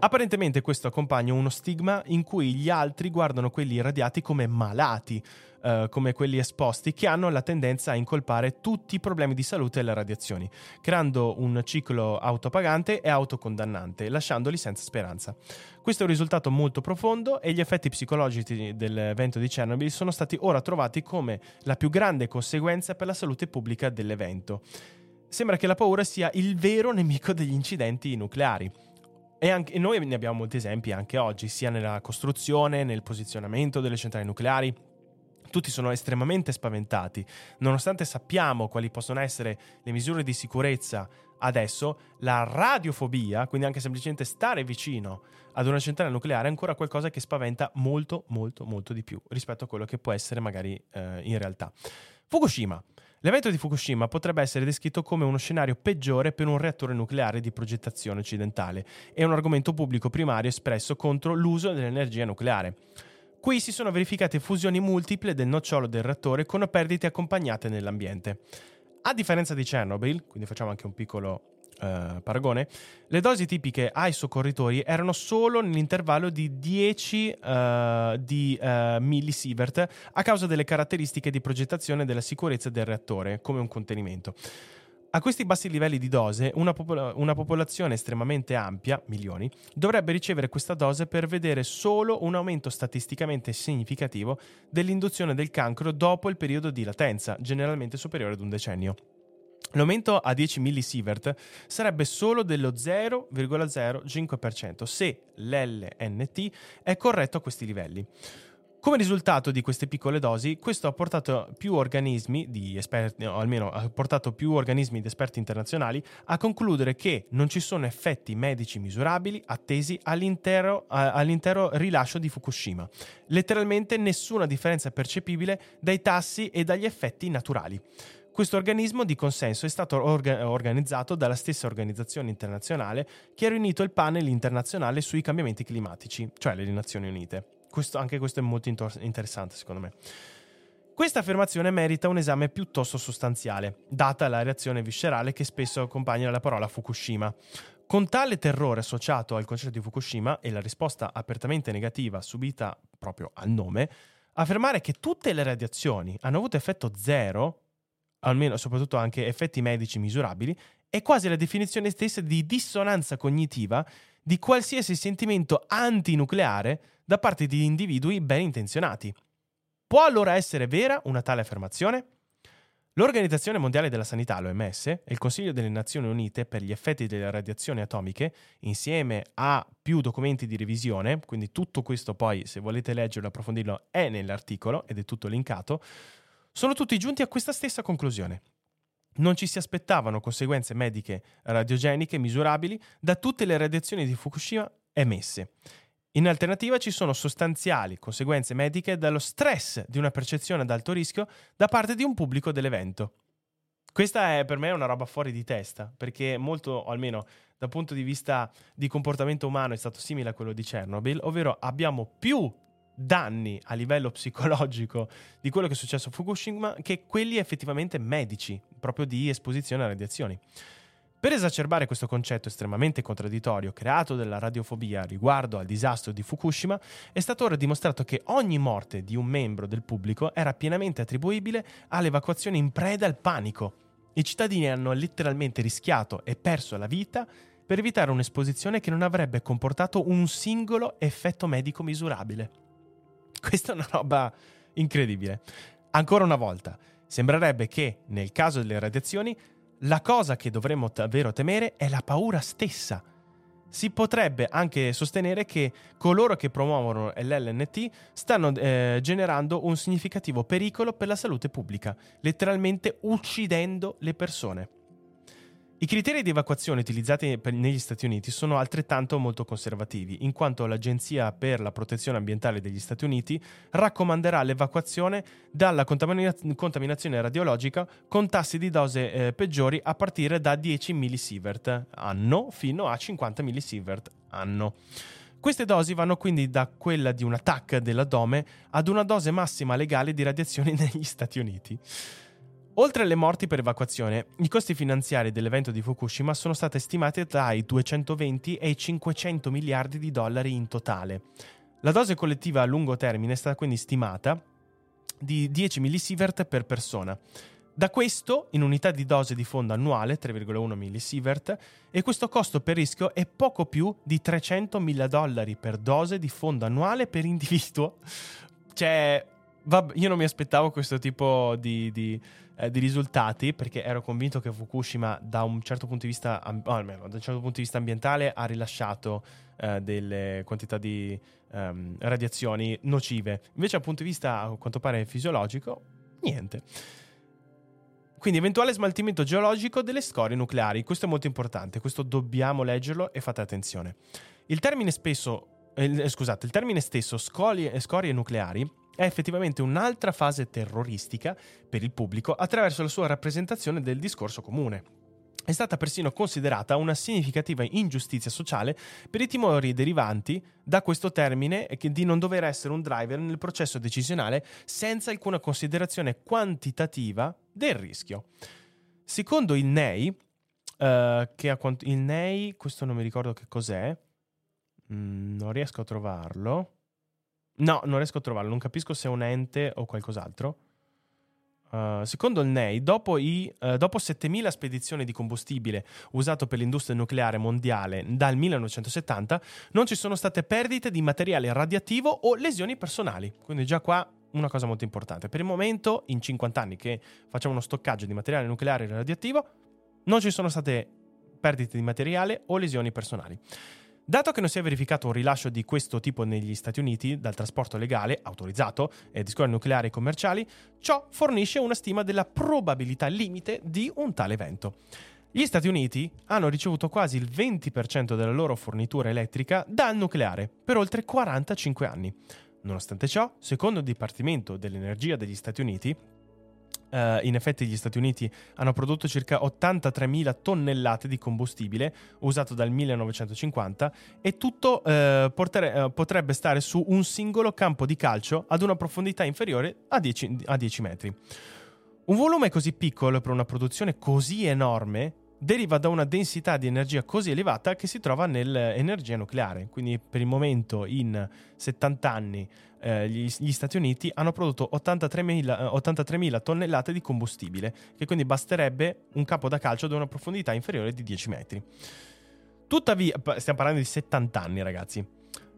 Apparentemente questo accompagna uno stigma in cui gli altri guardano quelli irradiati come malati, eh, come quelli esposti, che hanno la tendenza a incolpare tutti i problemi di salute alle radiazioni, creando un ciclo autopagante e autocondannante, lasciandoli senza speranza. Questo è un risultato molto profondo e gli effetti psicologici dell'evento di Chernobyl sono stati ora trovati come la più grande conseguenza per la salute pubblica dell'evento. Sembra che la paura sia il vero nemico degli incidenti nucleari. E, anche, e noi ne abbiamo molti esempi anche oggi, sia nella costruzione, nel posizionamento delle centrali nucleari. Tutti sono estremamente spaventati, nonostante sappiamo quali possono essere le misure di sicurezza adesso, la radiofobia, quindi anche semplicemente stare vicino ad una centrale nucleare, è ancora qualcosa che spaventa molto, molto, molto di più rispetto a quello che può essere magari eh, in realtà. Fukushima. L'evento di Fukushima potrebbe essere descritto come uno scenario peggiore per un reattore nucleare di progettazione occidentale e un argomento pubblico primario espresso contro l'uso dell'energia nucleare. Qui si sono verificate fusioni multiple del nocciolo del reattore con perdite accompagnate nell'ambiente. A differenza di Chernobyl, quindi facciamo anche un piccolo Uh, paragone, le dosi tipiche ai soccorritori erano solo nell'intervallo di 10 uh, eh, di, uh, millisievert a causa delle caratteristiche di progettazione della sicurezza del reattore come un contenimento. A questi bassi livelli di dose, una, popol- una, popolazione estremamente ampia, milioni, dovrebbe ricevere questa dose per vedere solo un aumento statisticamente significativo dell'induzione del cancro dopo il periodo di latenza, generalmente superiore ad un decennio. L'aumento a 10 millisievert sarebbe solo dello 0,05% se l'LNT è corretto a questi livelli. Come risultato di queste piccole dosi, questo ha portato più organismi di esperti, o almeno ha portato più organismi di esperti internazionali a concludere che non ci sono effetti medici misurabili attesi all'intero, all'intero rilascio di Fukushima. Letteralmente nessuna differenza percepibile dai tassi e dagli effetti naturali. Questo organismo di consenso è stato orga- organizzato dalla stessa organizzazione internazionale che ha riunito il panel internazionale sui cambiamenti climatici, cioè le Nazioni Unite. Questo, anche questo è molto intor- interessante secondo me. Questa affermazione merita un esame piuttosto sostanziale, data la reazione viscerale che spesso accompagna la parola Fukushima. Con tale terrore associato al concetto di Fukushima e la risposta apertamente negativa subita proprio al nome, affermare che tutte le radiazioni hanno avuto effetto zero almeno soprattutto anche effetti medici misurabili, è quasi la definizione stessa di dissonanza cognitiva di qualsiasi sentimento antinucleare da parte di individui ben intenzionati. Può allora essere vera una tale affermazione? L'Organizzazione Mondiale della Sanità, l'OMS, e il Consiglio delle Nazioni Unite per gli effetti delle radiazioni atomiche, insieme a più documenti di revisione, quindi tutto questo poi, se volete leggerlo e approfondirlo, è nell'articolo ed è tutto linkato, sono tutti giunti a questa stessa conclusione. Non ci si aspettavano conseguenze mediche radiogeniche misurabili da tutte le radiazioni di Fukushima emesse. In alternativa ci sono sostanziali conseguenze mediche dallo stress di una percezione ad alto rischio da parte di un pubblico dell'evento. Questa è per me una roba fuori di testa, perché molto, o almeno dal punto di vista di comportamento umano, è stato simile a quello di Chernobyl, ovvero abbiamo più danni a livello psicologico di quello che è successo a Fukushima che quelli effettivamente medici, proprio di esposizione a radiazioni. Per esacerbare questo concetto estremamente contraddittorio creato dalla radiofobia riguardo al disastro di Fukushima, è stato ora dimostrato che ogni morte di un membro del pubblico era pienamente attribuibile all'evacuazione in preda al panico. I cittadini hanno letteralmente rischiato e perso la vita per evitare un'esposizione che non avrebbe comportato un singolo effetto medico misurabile. Questa è una roba incredibile. Ancora una volta, sembrerebbe che nel caso delle radiazioni la cosa che dovremmo davvero temere è la paura stessa. Si potrebbe anche sostenere che coloro che promuovono l'LNT stanno eh, generando un significativo pericolo per la salute pubblica, letteralmente uccidendo le persone. I criteri di evacuazione utilizzati negli Stati Uniti sono altrettanto molto conservativi, in quanto l'Agenzia per la protezione ambientale degli Stati Uniti raccomanderà l'evacuazione dalla contamina- contaminazione radiologica con tassi di dose eh, peggiori a partire da 10 millisievert anno fino a 50 millisievert anno. Queste dosi vanno quindi da quella di un attacco dell'addome ad una dose massima legale di radiazioni negli Stati Uniti. Oltre alle morti per evacuazione, i costi finanziari dell'evento di Fukushima sono stati stimati tra i 220 e i 500 miliardi di dollari in totale. La dose collettiva a lungo termine è stata quindi stimata di 10 millisievert per persona. Da questo, in unità di dose di fondo annuale, 3,1 millisievert, e questo costo per rischio è poco più di 300 mila dollari per dose di fondo annuale per individuo. Cioè, io non mi aspettavo questo tipo di, di eh, di risultati perché ero convinto che Fukushima da un certo punto di vista, almeno da un certo punto di vista ambientale, ha rilasciato eh, delle quantità di um, radiazioni nocive. Invece dal punto di vista, a quanto pare, fisiologico, niente. Quindi eventuale smaltimento geologico delle scorie nucleari, questo è molto importante, questo dobbiamo leggerlo e fate attenzione. Il termine spesso, eh, scusate, il termine stesso scorie, scorie nucleari è effettivamente un'altra fase terroristica per il pubblico attraverso la sua rappresentazione del discorso comune. È stata persino considerata una significativa ingiustizia sociale per i timori derivanti da questo termine di non dover essere un driver nel processo decisionale senza alcuna considerazione quantitativa del rischio. Secondo il NEI, uh, che ha quant- il NEI, questo non mi ricordo che cos'è, mm, non riesco a trovarlo. No, non riesco a trovarlo, non capisco se è un ente o qualcos'altro. Uh, secondo il NEI, dopo, i, uh, dopo 7.000 spedizioni di combustibile usato per l'industria nucleare mondiale dal 1970, non ci sono state perdite di materiale radioattivo o lesioni personali. Quindi già qua una cosa molto importante. Per il momento, in 50 anni che facciamo uno stoccaggio di materiale nucleare radioattivo, non ci sono state perdite di materiale o lesioni personali. Dato che non si è verificato un rilascio di questo tipo negli Stati Uniti dal trasporto legale, autorizzato, e di scuole nucleari commerciali, ciò fornisce una stima della probabilità limite di un tale evento. Gli Stati Uniti hanno ricevuto quasi il 20% della loro fornitura elettrica dal nucleare per oltre 45 anni. Nonostante ciò, secondo il Dipartimento dell'Energia degli Stati Uniti, Uh, in effetti gli Stati Uniti hanno prodotto circa 83.000 tonnellate di combustibile usato dal 1950 e tutto uh, portere, uh, potrebbe stare su un singolo campo di calcio ad una profondità inferiore a 10, a 10 metri. Un volume così piccolo per una produzione così enorme deriva da una densità di energia così elevata che si trova nell'energia nucleare. Quindi per il momento in 70 anni eh, gli, gli, Stati Uniti hanno prodotto 83.000, 83.000, eh, tonnellate di combustibile, che quindi basterebbe un campo da calcio ad una profondità inferiore di 10 metri. Tuttavia, stiamo parlando di 70 anni ragazzi.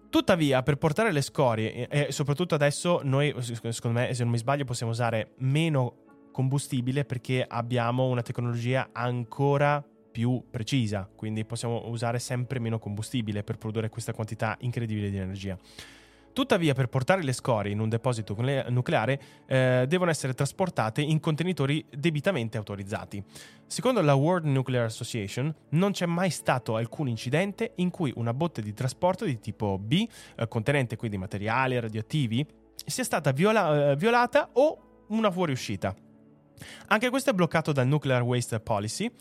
Tuttavia, per portare le scorie, e soprattutto adesso noi, secondo me, se non mi sbaglio, possiamo usare meno combustibile perché abbiamo una tecnologia ancora più precisa, quindi possiamo usare sempre meno combustibile per produrre questa quantità incredibile di energia. Tuttavia, per portare le scorie in un deposito nucleare eh, devono essere trasportate in contenitori debitamente autorizzati. Secondo la World Nuclear Association, non c'è mai stato alcun incidente in cui una botte di trasporto di tipo B, eh, contenente quindi materiali radioattivi, sia stata viola- eh, violata o una fuoriuscita. Anche questo è bloccato dal Nuclear Waste Policy uh,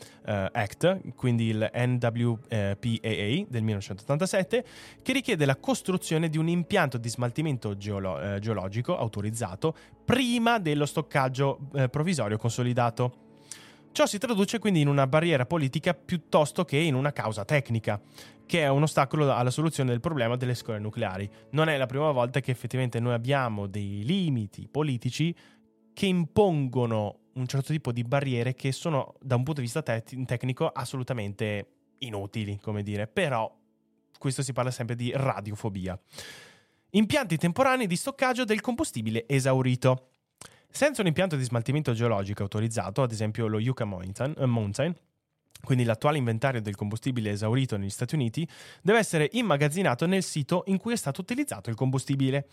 Act, quindi il NWPAA del 1987, che richiede la costruzione di un impianto di smaltimento geolo- eh, geologico autorizzato prima dello stoccaggio eh, provvisorio consolidato. Ciò si traduce quindi in una barriera politica piuttosto che in una causa tecnica, che è un ostacolo alla soluzione del problema delle scorie nucleari. Non è la prima volta che effettivamente noi abbiamo dei limiti politici che impongono un certo tipo di barriere che sono da un punto di vista te- tecnico assolutamente inutili, come dire, però questo si parla sempre di radiofobia. Impianti temporanei di stoccaggio del combustibile esaurito. Senza un impianto di smaltimento geologico autorizzato, ad esempio lo Yucca Mountain, uh, Mountain quindi l'attuale inventario del combustibile esaurito negli Stati Uniti, deve essere immagazzinato nel sito in cui è stato utilizzato il combustibile.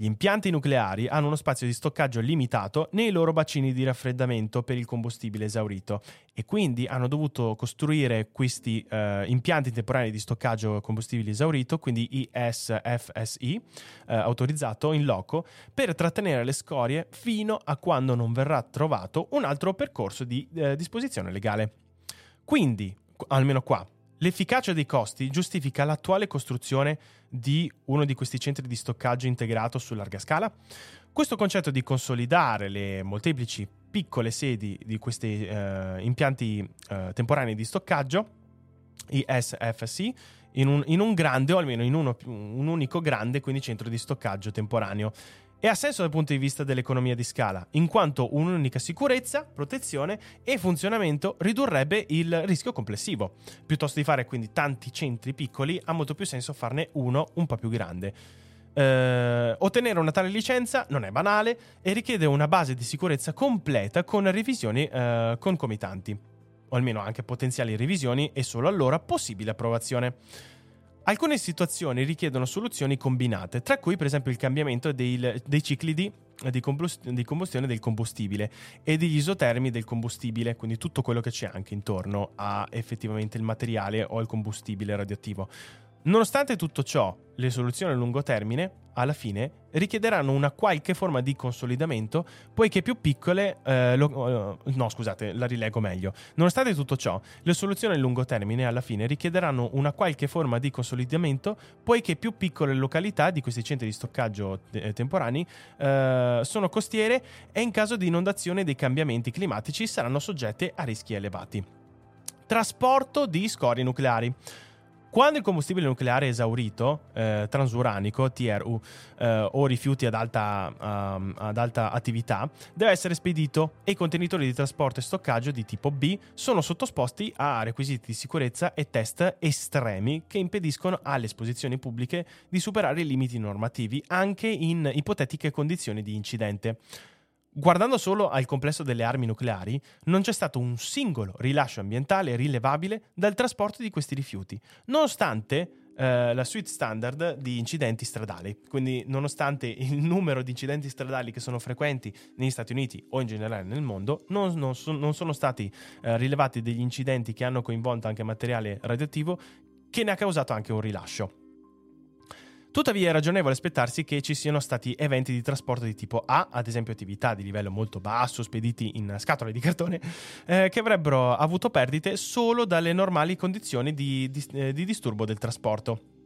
Gli impianti nucleari hanno uno spazio di stoccaggio limitato nei loro bacini di raffreddamento per il combustibile esaurito e quindi hanno dovuto costruire questi uh, impianti temporanei di stoccaggio combustibile esaurito, quindi ISFSI, eh, autorizzato in loco, per trattenere le scorie fino a quando non verrà trovato un altro percorso di uh, disposizione legale. Quindi, almeno qua, L'efficacia dei costi giustifica l'attuale costruzione di uno di questi centri di stoccaggio integrato su larga scala? Questo concetto di consolidare le molteplici piccole sedi di questi eh, impianti eh, temporanei di stoccaggio, i SFC, in un, in un, grande o almeno in uno, un unico grande quindi centro di stoccaggio temporaneo e ha senso dal punto di vista dell'economia di scala, in quanto un'unica sicurezza, protezione e funzionamento ridurrebbe il rischio complessivo. Piuttosto di fare quindi tanti centri piccoli, ha molto più senso farne uno un po' più grande. Eh, ottenere una tale licenza non è banale e richiede una base di sicurezza completa con revisioni eh, concomitanti, o almeno anche potenziali revisioni e solo allora possibile approvazione. Alcune situazioni richiedono soluzioni combinate, tra cui per esempio il cambiamento dei, dei cicli di, di, combust- di, combustione del combustibile e degli isotermi del combustibile, quindi tutto quello che c'è anche intorno a effettivamente il materiale o il combustibile radioattivo. Nonostante tutto ciò, le soluzioni a lungo termine, alla fine, richiederanno una qualche forma di consolidamento, poiché più piccole... Eh, lo, eh, no, scusate, la rilego meglio. Nonostante tutto ciò, le soluzioni a lungo termine, alla fine, richiederanno una qualche forma di consolidamento, poiché più piccole località di questi centri di stoccaggio eh, temporanei eh, sono costiere e in caso di inondazione dei cambiamenti climatici saranno soggette a rischi elevati. Trasporto di scorie nucleari. Quando il combustibile nucleare è esaurito, eh, transuranico, TRU, eh, o rifiuti ad alta, um, ad alta, attività, deve essere spedito e i contenitori di trasporto e stoccaggio di tipo B sono sottoposti a requisiti di sicurezza e test estremi che impediscono alle esposizioni pubbliche di superare i limiti normativi anche in ipotetiche condizioni di incidente. Guardando solo al complesso delle armi nucleari, non c'è stato un singolo rilascio ambientale rilevabile dal trasporto di questi rifiuti, nonostante eh, la suite standard di incidenti stradali. Quindi, nonostante il numero di incidenti stradali che sono frequenti negli Stati Uniti o in generale nel mondo, non, non, so, non sono stati eh, rilevati degli incidenti che hanno coinvolto anche materiale radioattivo che ne ha causato anche un rilascio. Tuttavia è ragionevole aspettarsi che ci siano stati eventi di trasporto di tipo A, ad esempio attività di livello molto basso spediti in scatole di cartone, eh, che avrebbero avuto perdite solo dalle normali condizioni di, di, eh, di disturbo del trasporto.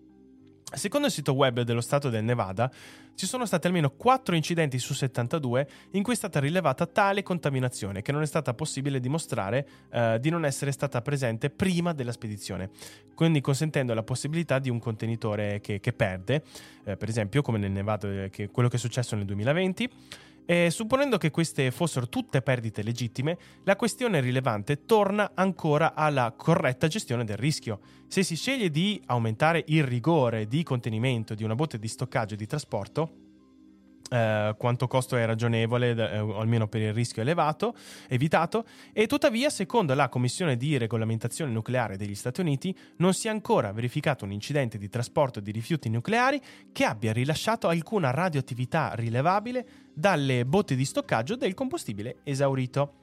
Secondo il sito web dello Stato del Nevada, ci sono stati almeno 4 incidenti su 72 in cui è stata rilevata tale contaminazione che non è stata possibile dimostrare eh, di non essere stata presente prima della spedizione, quindi consentendo la possibilità di un contenitore che, che perde, eh, per esempio come nel Nevada, eh, che, quello che è successo nel 2020 e supponendo che queste fossero tutte perdite legittime, la questione rilevante torna ancora alla corretta gestione del rischio. Se si sceglie di aumentare il rigore di contenimento di una botte di stoccaggio e di trasporto, eh, quanto costo è ragionevole, eh, almeno per il rischio elevato, evitato, e tuttavia, secondo la Commissione di regolamentazione nucleare degli Stati Uniti, non si è ancora verificato un incidente di trasporto di rifiuti nucleari che abbia rilasciato alcuna radioattività rilevabile dalle botte di stoccaggio del combustibile esaurito.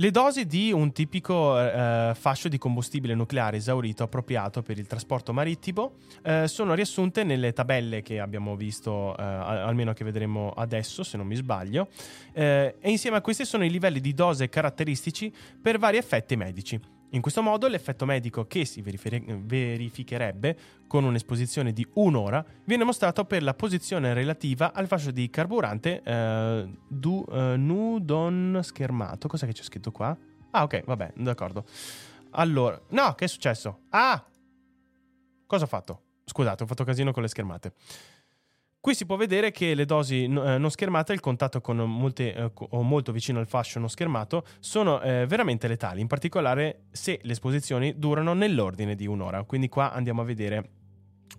Le dosi di un tipico eh, fascio di combustibile nucleare esaurito appropriato per il trasporto marittimo eh, sono riassunte nelle tabelle che abbiamo visto, eh, almeno che vedremo adesso, se non mi sbaglio, eh, e insieme a questi sono i livelli di dose caratteristici per vari effetti medici. In questo modo l'effetto medico che si verificherebbe con un'esposizione di un'ora viene mostrato per la posizione relativa al fascio di carburante eh, du, eh, Nudon schermato. Cos'è che c'è scritto qua? Ah, ok, vabbè, d'accordo. Allora, no, che è successo? Ah! Cosa ho fatto? Scusate, ho fatto casino con le schermate. Qui si può vedere che le dosi eh, non schermate, il contatto con molte, eh, o molto vicino al fascio non schermato, sono eh, veramente letali, in particolare se le esposizioni durano nell'ordine di un'ora. Quindi qua andiamo a vedere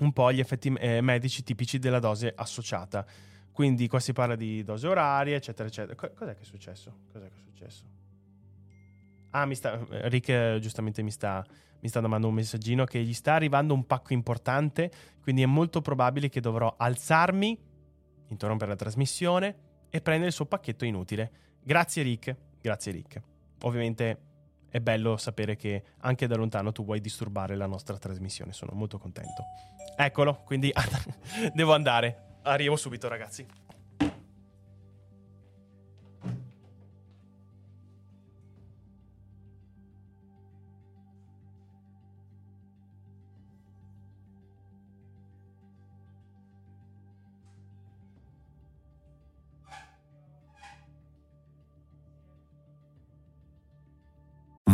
un po' gli effetti medici tipici della dose associata. Quindi qua si parla di dose orarie, eccetera, eccetera. Co- cos'è che è successo? Cos'è che è successo? Ah, mi sta, Rick eh, giustamente mi sta mi sta mandando un messaggino che gli sta arrivando un pacco importante, quindi è molto probabile che dovrò alzarmi, interrompere la trasmissione e prendere il suo pacchetto inutile. Grazie Rick, grazie Rick. Ovviamente è bello sapere che anche da lontano tu vuoi disturbare la nostra trasmissione, sono molto contento. Eccolo, quindi devo andare. Arrivo subito ragazzi.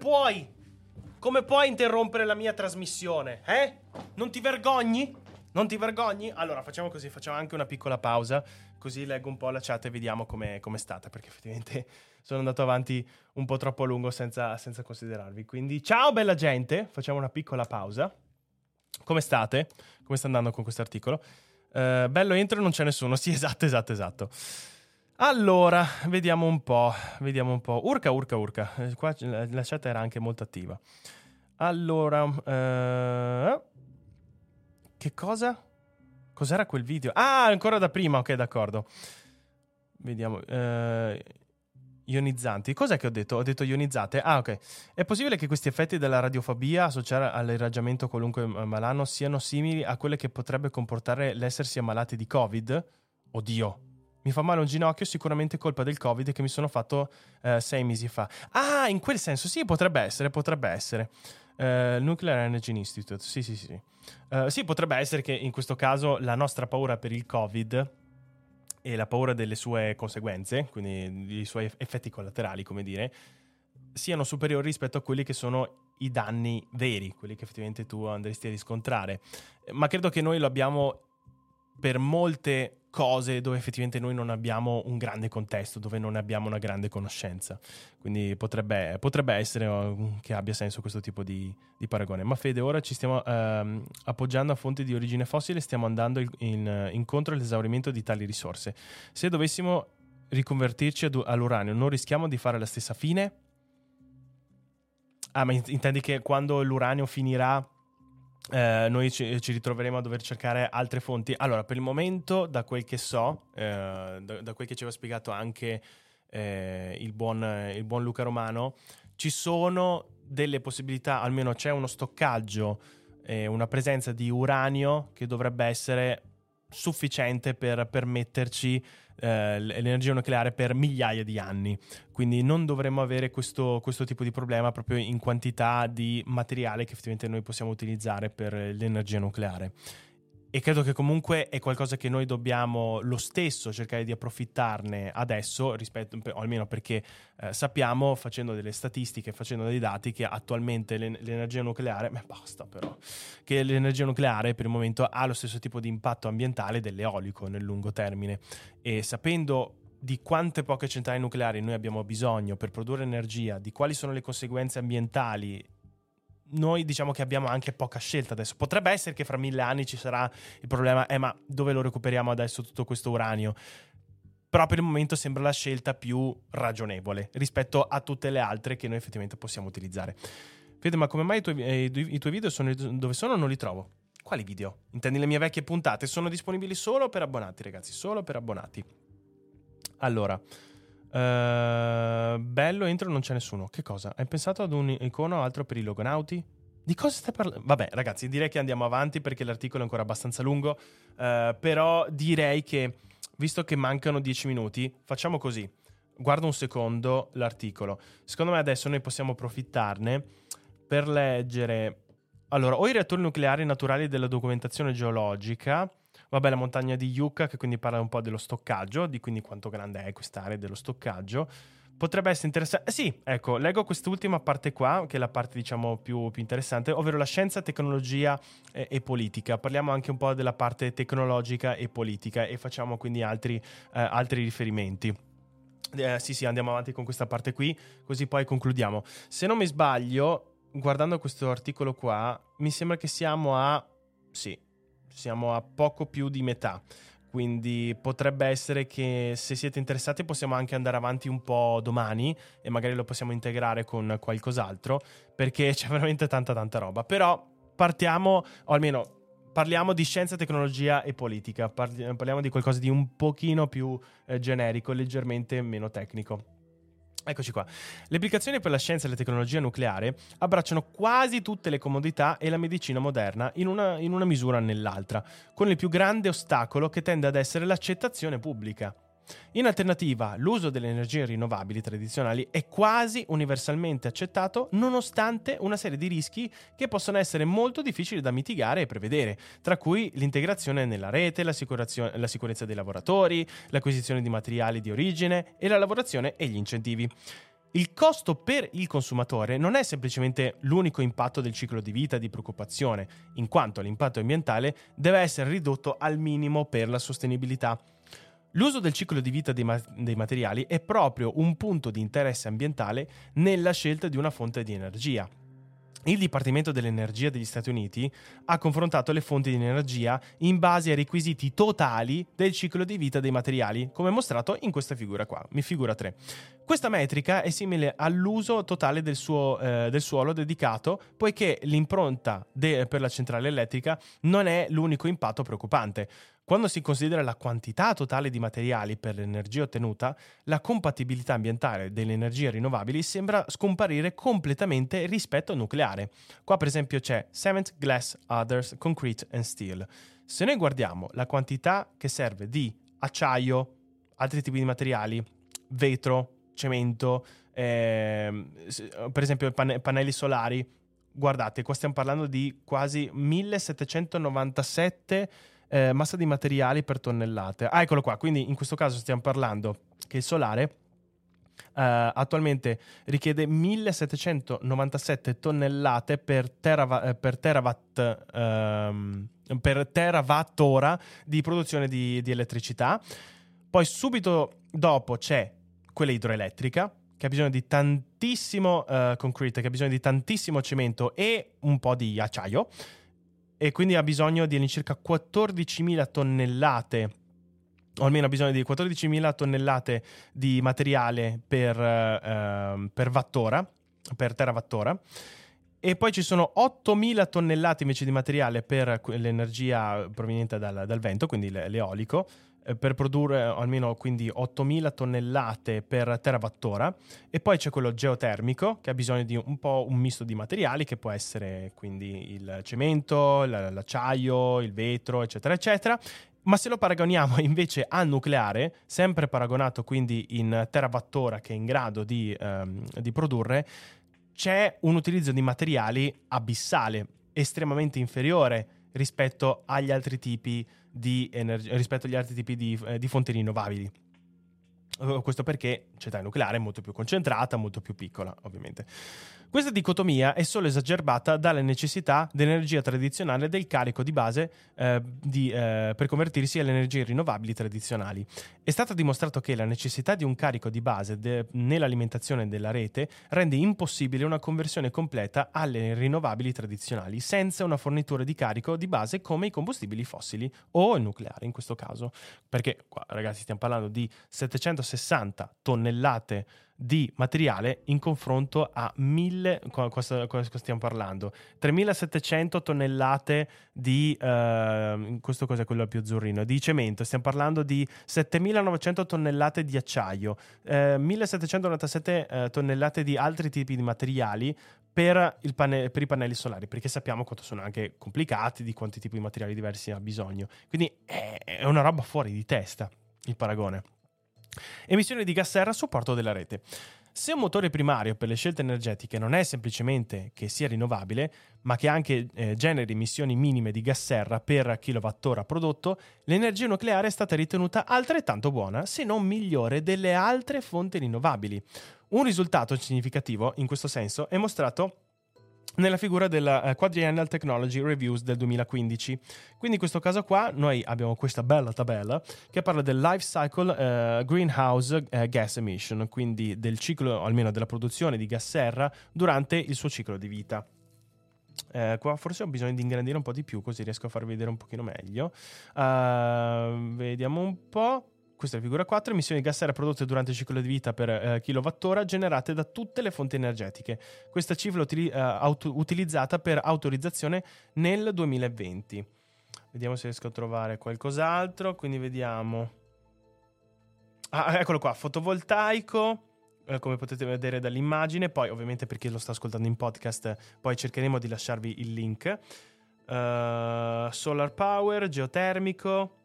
puoi? Come puoi interrompere la mia trasmissione? Eh? Non ti vergogni? Non ti vergogni? Allora, facciamo così, facciamo anche una piccola pausa, così leggo un po' la chat e vediamo com'è, com'è stata, perché effettivamente sono andato avanti un po' troppo a lungo senza, senza considerarvi. Quindi, ciao bella gente, facciamo una piccola pausa. Come state? Come sta andando con questo articolo? Eh, bello entro, non c'è nessuno. Sì, esatto, esatto, esatto. Allora, vediamo un po', vediamo un po'. Urca, urca, urca. Eh, qua la, chat era anche molto attiva. Allora, eh, che cosa? Cos'era quel video? Ah, ancora da prima, ok, d'accordo. Vediamo. eh, ionizzanti. Cos'è che ho detto? Ho detto ionizzate? Ah, ok. È possibile che questi effetti della radiofobia associati all'irraggiamento qualunque malano siano simili a quelle che potrebbe comportare l'essersi ammalati di Covid? Oddio. Mi fa male un ginocchio, sicuramente colpa del Covid che mi sono fatto eh, sei mesi fa. Ah, in quel senso, sì, potrebbe essere, potrebbe essere. Eh, Nuclear Energy Institute, sì, sì, sì. Eh, sì, potrebbe essere che in questo caso la nostra paura per il Covid e la paura delle sue conseguenze, quindi dei suoi effetti collaterali, come dire, siano superiori rispetto a quelli che sono i danni veri, quelli che effettivamente tu andresti a riscontrare. Ma credo che noi lo abbiamo per molte cose dove effettivamente noi non abbiamo un grande contesto, dove non abbiamo una grande conoscenza. Quindi potrebbe, potrebbe essere uh, che abbia senso questo tipo di, di paragone. Ma Fede, ora ci stiamo ehm, appoggiando a fonti di origine fossile, stiamo andando in- in- incontro all'esaurimento di tali risorse. Se dovessimo riconvertirci ad- all'uranio, non rischiamo di fare la stessa fine? Ah, ma in- intendi che quando l'uranio finirà eh, noi ci, ci ritroveremo a dover cercare altre fonti. Allora, per il momento, da quel che so, eh, da, da quel che ci aveva spiegato anche eh, il, buon, il buon Luca Romano, ci sono delle possibilità, almeno c'è uno stoccaggio, una presenza di uranio che dovrebbe essere sufficiente per permetterci eh, l'energia nucleare per migliaia di anni. Quindi non dovremmo avere questo, questo, tipo di problema proprio in quantità di materiale che effettivamente noi possiamo utilizzare per l'energia nucleare. E credo che comunque è qualcosa che noi dobbiamo lo stesso cercare di approfittarne adesso, rispetto, o almeno perché eh, sappiamo, facendo delle statistiche, facendo dei dati, che attualmente l'energia nucleare, beh basta però, che l'energia nucleare per il momento ha lo stesso tipo di impatto ambientale dell'eolico nel lungo termine. E sapendo di quante poche centrali nucleari noi abbiamo bisogno per produrre energia, di quali sono le conseguenze ambientali noi diciamo che abbiamo anche poca scelta adesso. Potrebbe essere che fra mille anni ci sarà il problema, eh ma dove lo recuperiamo adesso tutto questo uranio? Però per il momento sembra la scelta più ragionevole rispetto a tutte le altre che noi effettivamente possiamo utilizzare. Fede, ma come mai i tuoi, eh, i tuoi video sono dove sono? Non li trovo. Quali video? Intendi le mie vecchie puntate? Sono disponibili solo per abbonati, ragazzi, solo per abbonati. Allora, Uh, bello, entro, non c'è nessuno. Che cosa? Hai pensato ad un icono o altro per i logonauti? Di cosa stai parlando? Vabbè, ragazzi, direi che andiamo avanti perché l'articolo è ancora abbastanza lungo. Uh, però direi che, visto che mancano 10 minuti, facciamo così. Guardo un secondo l'articolo. Secondo me adesso noi possiamo approfittarne per leggere. Allora, o i reattori nucleari naturali della documentazione geologica Vabbè, la montagna di Yucca, che quindi parla un po' dello stoccaggio, di quindi quanto grande è quest'area dello stoccaggio. Potrebbe essere interessante. Eh, sì, ecco, leggo quest'ultima parte qua, che è la parte, diciamo, più, più interessante, ovvero la scienza, tecnologia e, e, politica. Parliamo anche un po' della parte tecnologica e politica e facciamo quindi altri, eh, altri riferimenti. Eh, sì, sì, andiamo avanti con questa parte qui, così poi concludiamo. Se non mi sbaglio, guardando questo articolo qua, mi sembra che siamo a... Sì, siamo a poco più di metà. Quindi potrebbe essere che se siete interessati possiamo anche andare avanti un po' domani e magari lo possiamo integrare con qualcos'altro perché c'è veramente tanta tanta roba. Però partiamo, o almeno parliamo di scienza, tecnologia e politica. Parli- parliamo di qualcosa di un pochino più eh, generico, leggermente meno tecnico. Eccoci qua. Le applicazioni per la scienza e la tecnologia nucleare abbracciano quasi tutte le comodità e la medicina moderna in una, in una misura o nell'altra, con il più grande ostacolo che tende ad essere l'accettazione pubblica. In alternativa, l'uso delle energie rinnovabili tradizionali è quasi universalmente accettato nonostante una serie di rischi che possono essere molto difficili da mitigare e prevedere, tra cui l'integrazione nella rete, la, sicurezza dei lavoratori, l'acquisizione di materiali di origine e la lavorazione e gli incentivi. Il costo per il consumatore non è semplicemente l'unico impatto del ciclo di vita di preoccupazione, in quanto l'impatto ambientale deve essere ridotto al minimo per la sostenibilità. L'uso del ciclo di vita dei, ma- dei, materiali è proprio un punto di interesse ambientale nella scelta di una fonte di energia. Il Dipartimento dell'Energia degli Stati Uniti ha confrontato le fonti di energia in base ai requisiti totali del ciclo di vita dei materiali, come mostrato in questa figura qua, mi figura 3. Questa metrica è simile all'uso totale del, suo, eh, del suolo dedicato, poiché l'impronta de- per la centrale elettrica non è l'unico impatto preoccupante. Quando si considera la quantità totale di materiali per l'energia ottenuta, la compatibilità ambientale delle energie rinnovabili sembra scomparire completamente rispetto al nucleare. Qua per esempio c'è cement, glass, others, concrete and steel. Se noi guardiamo la quantità che serve di acciaio, altri tipi di materiali, vetro, cemento, ehm, per esempio panne- pannelli solari, guardate, qua stiamo parlando di quasi 1797 eh, massa di materiali per tonnellate. Ah, eccolo qua, quindi in questo caso stiamo parlando che il solare Uh, attualmente richiede 1797 tonnellate per, terava- eh, per terawatt uh, per terawattora di produzione di, di, elettricità. Poi subito dopo c'è quella idroelettrica che ha bisogno di tantissimo uh, concrete, che ha bisogno di tantissimo cemento e un po' di acciaio e quindi ha bisogno di all'incirca 14.000 tonnellate o almeno ha bisogno di 14.000 tonnellate di materiale per, uh, per wattora, per terawattora. E poi ci sono 8.000 tonnellate invece di materiale per l'energia proveniente dal, dal vento, quindi l'eolico, eh, per produrre almeno quindi 8000 tonnellate per terawattora. E poi c'è quello geotermico che ha bisogno di un po' un misto di materiali che può essere quindi il cemento, l'acciaio, il vetro eccetera eccetera. Ma se lo paragoniamo invece al nucleare, sempre paragonato quindi in terawattora che è in grado di, ehm, di produrre, c'è un utilizzo di materiali abissale, estremamente inferiore rispetto agli altri tipi di energia, rispetto agli altri tipi di, eh, di fonti rinnovabili. Questo perché centrale nucleare è molto più concentrata, molto più piccola, ovviamente. Questa dicotomia è solo esacerbata dalla necessità dell'energia tradizionale del carico di base eh, di, eh, per convertirsi alle energie rinnovabili tradizionali. È stato dimostrato che la necessità di un carico di base de- nell'alimentazione della rete rende impossibile una conversione completa alle rinnovabili tradizionali senza una fornitura di carico di base come i combustibili fossili o il nucleare in questo caso. Perché qua ragazzi stiamo parlando di 760 tonnellate di materiale in confronto a 1000, cosa, stiamo parlando? 3700 tonnellate di, uh, questo cos'è quello più azzurrino, di cemento, stiamo parlando di 7900 tonnellate di acciaio, uh, 1797 uh, tonnellate di altri tipi di materiali per, pane- per, i pannelli solari, perché sappiamo quanto sono anche complicati, di quanti tipi di materiali diversi ha bisogno. Quindi è, è una roba fuori di testa il paragone. Emissioni di gas serra a supporto della rete. Se un motore primario per le scelte energetiche non è semplicemente che sia rinnovabile, ma che anche eh, generi emissioni minime di gas serra per kilowattora prodotto, l'energia nucleare è stata ritenuta altrettanto buona, se non migliore, delle altre fonti rinnovabili. Un risultato significativo in questo senso è mostrato nella figura della uh, Quadriennial Technology Reviews del 2015. Quindi in questo caso qua noi abbiamo questa bella tabella che parla del life cycle uh, greenhouse uh, gas emission, quindi del ciclo almeno della produzione di gas serra durante il suo ciclo di vita. Eh, qua forse ho bisogno di ingrandire un po' di più così riesco a farvi vedere un pochino meglio. vediamo un po'. Questa è la figura 4, emissioni di gas serra prodotte durante il ciclo di vita per eh, kilowattora generate da tutte le fonti energetiche. Questa cifra utili- eh, auto- utilizzata per autorizzazione nel 2020. Vediamo se riesco a trovare qualcos'altro, quindi vediamo. Ah, eccolo qua, fotovoltaico, eh, come potete vedere dall'immagine, poi ovviamente per chi lo sta ascoltando in podcast, poi cercheremo di lasciarvi il link. Uh, solar power, geotermico,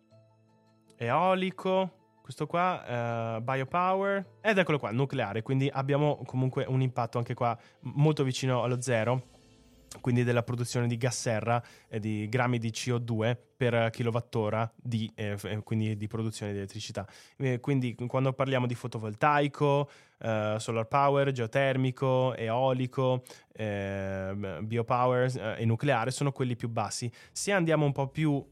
eolico, questo qua, uh, biopower, ed eccolo qua, nucleare, quindi abbiamo comunque un impatto anche qua molto vicino allo zero quindi della produzione di gas serra e di grammi di CO2 per kilowattora di, eh, eh, quindi di produzione di elettricità. Eh, quindi quando parliamo di fotovoltaico, eh, solar power, geotermico, eolico, ehm, biopower eh, e nucleare sono quelli più bassi. Se andiamo un po' più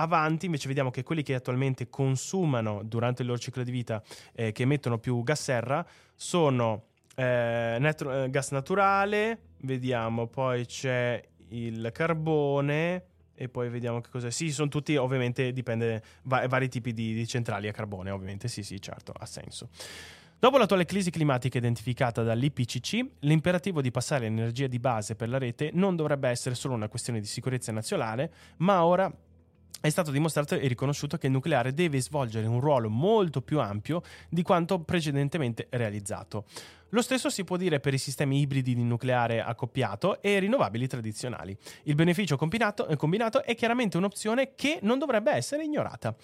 avanti invece vediamo che quelli che attualmente consumano durante il loro ciclo di vita, eh, che emettono più gas serra, sono nat- gas naturale, Vediamo, poi c'è il carbone e poi vediamo che cos'è. Sì, sono tutti, ovviamente, dipende, va- vari tipi di, di centrali a carbone, ovviamente, sì, sì, certo, ha senso. Dopo l'attuale crisi climatica identificata dall'IPCC, l'imperativo di passare l'energia di base per la rete non dovrebbe essere solo una questione di sicurezza nazionale, ma ora è stato dimostrato e riconosciuto che il nucleare deve svolgere un ruolo molto più ampio di quanto precedentemente realizzato. Lo stesso si può dire per i sistemi ibridi di nucleare accoppiato e rinnovabili tradizionali. Il beneficio combinato, eh, combinato è chiaramente un'opzione che non dovrebbe essere ignorata.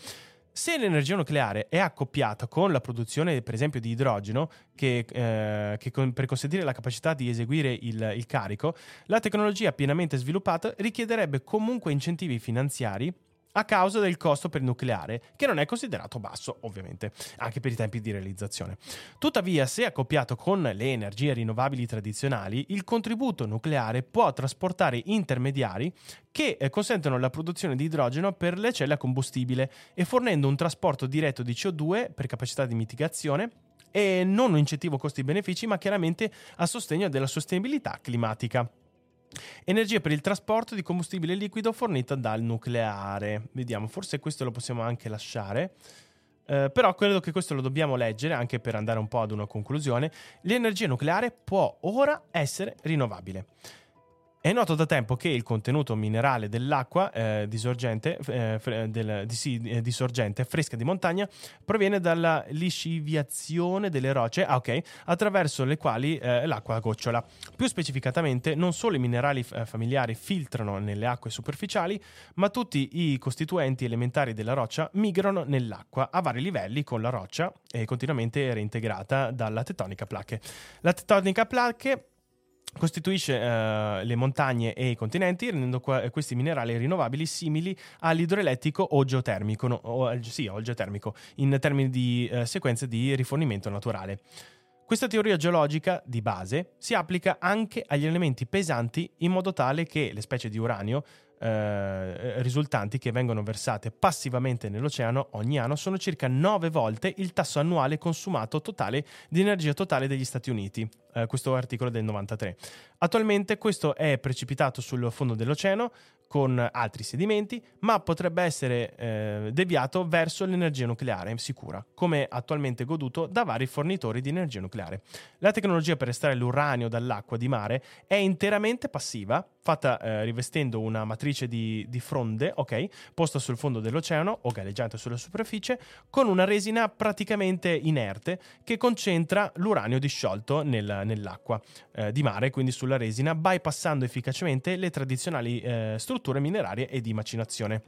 Se l'energia nucleare è accoppiata con la produzione, per esempio, di idrogeno, che, eh, che con, per consentire la capacità di eseguire il, il carico, la tecnologia pienamente sviluppata richiederebbe comunque incentivi finanziari a causa del costo per il nucleare, che non è considerato basso, ovviamente, anche per i tempi di realizzazione. Tuttavia, se accoppiato con le energie rinnovabili tradizionali, il contributo nucleare può trasportare intermediari che eh, consentono la produzione di idrogeno per le celle a combustibile e fornendo un trasporto diretto di CO2 per capacità di mitigazione e non un incentivo costi-benefici, ma chiaramente a sostegno della sostenibilità climatica. Energia per il trasporto di combustibile liquido fornita dal nucleare. Vediamo, forse questo lo possiamo anche lasciare. Uh, però credo che questo lo dobbiamo leggere anche per andare un po' ad una conclusione. L'energia nucleare può ora essere rinnovabile. È noto da tempo che il contenuto minerale dell'acqua eh, di, sorgente, eh, del, di, sì, eh, di, sorgente, fresca di montagna proviene dalla lisciviazione delle rocce ah, okay, attraverso le quali eh, l'acqua gocciola. Più specificatamente, non solo i minerali eh, familiari filtrano nelle acque superficiali, ma tutti i costituenti elementari della roccia migrano nell'acqua a vari livelli con la roccia e continuamente reintegrata dalla tettonica placche. La tettonica placche costituisce uh, le montagne e i continenti, rendendo qua- questi minerali rinnovabili simili all'idroelettrico o geotermico, no, o, sì, o geotermico, in termini di uh, sequenze di rifornimento naturale. Questa teoria geologica di base si applica anche agli elementi pesanti in modo tale che le specie di uranio eh, risultanti che vengono versate passivamente nell'oceano ogni anno sono circa 9 volte il tasso annuale consumato totale di energia totale degli Stati Uniti. Eh, questo articolo del 93. Attualmente questo è precipitato sul fondo dell'oceano con altri sedimenti, ma potrebbe essere eh, deviato verso l'energia nucleare sicura, come attualmente goduto da vari fornitori di energia nucleare. La tecnologia per estrarre l'uranio dall'acqua di mare è interamente passiva, fatta eh, rivestendo una matrice di, di, fronde, ok, posta sul fondo dell'oceano o galleggiante sulla superficie, con una resina praticamente inerte che concentra l'uranio disciolto nel, nell'acqua eh, di mare, quindi sulla resina, bypassando efficacemente le tradizionali eh, strutture minerarie e di macinazione.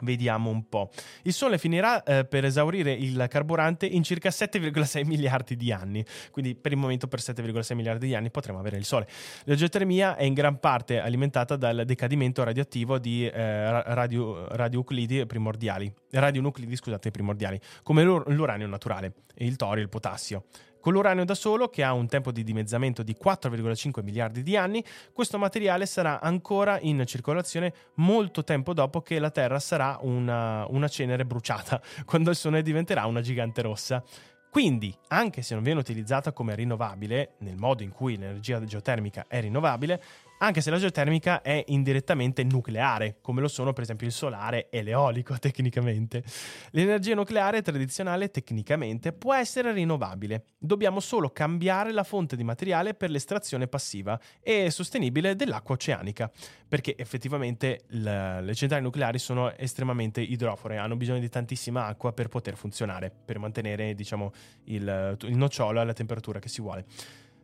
Vediamo un po'. Il Sole finirà eh, per esaurire il carburante in circa 7,6 miliardi di anni, quindi per il momento per 7,6 miliardi di anni potremo avere il Sole. La geotermia è in gran parte alimentata dal decadimento radioattivo di eh, radio, radionuclidi primordiali, radionuclidi scusate, primordiali, come l'uranio naturale, il torio il potassio. Con l'uranio da solo, che ha un tempo di dimezzamento di 4,5 miliardi di anni, questo materiale sarà ancora in circolazione molto tempo dopo che la Terra sarà una, una cenere bruciata, quando il Sole diventerà una gigante rossa. Quindi, anche se non viene utilizzata come rinnovabile, nel modo in cui l'energia geotermica è rinnovabile, anche se la geotermica è indirettamente nucleare, come lo sono per esempio il solare e l'eolico tecnicamente. L'energia nucleare tradizionale tecnicamente può essere rinnovabile, dobbiamo solo cambiare la fonte di materiale per l'estrazione passiva e sostenibile dell'acqua oceanica, perché effettivamente le centrali nucleari sono estremamente idrofore, hanno bisogno di tantissima acqua per poter funzionare, per mantenere diciamo, il, il nocciolo alla temperatura che si vuole.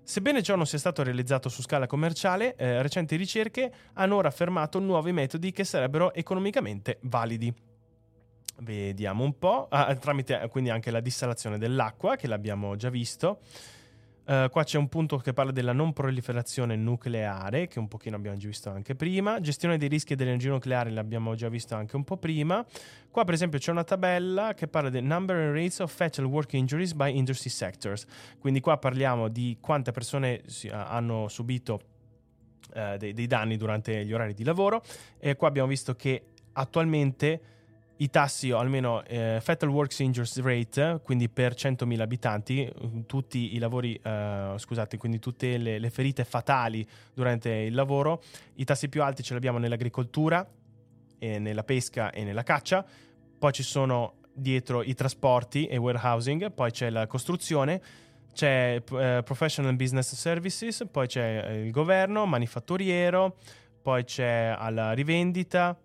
Sebbene ciò non sia stato realizzato su scala commerciale, eh, recenti ricerche hanno ora affermato nuovi metodi che sarebbero economicamente validi. Vediamo un po', ah, tramite quindi anche la dissalazione dell'acqua, che l'abbiamo già visto. Uh, qua c'è un punto che parla della non proliferazione nucleare, che un pochino abbiamo già visto anche prima. Gestione dei rischi dell'energia nucleare l'abbiamo già visto anche un po' prima. Qua per esempio c'è una tabella che parla del number and rates of fatal work injuries by industry sectors. Quindi qua parliamo di quante persone uh, hanno subito uh, dei, dei danni durante gli orari di lavoro. E qua abbiamo visto che attualmente i tassi, o almeno eh, Fatal Works Injuries Rate, quindi per 100.000 abitanti, tutti i lavori, eh, scusate, quindi tutte le, le, ferite fatali durante il lavoro, i tassi più alti ce li abbiamo nell'agricoltura, nella pesca e nella caccia, poi ci sono dietro i trasporti e warehousing, poi c'è la costruzione, c'è eh, Professional Business Services, poi c'è eh, il governo, manifatturiero, poi c'è la rivendita,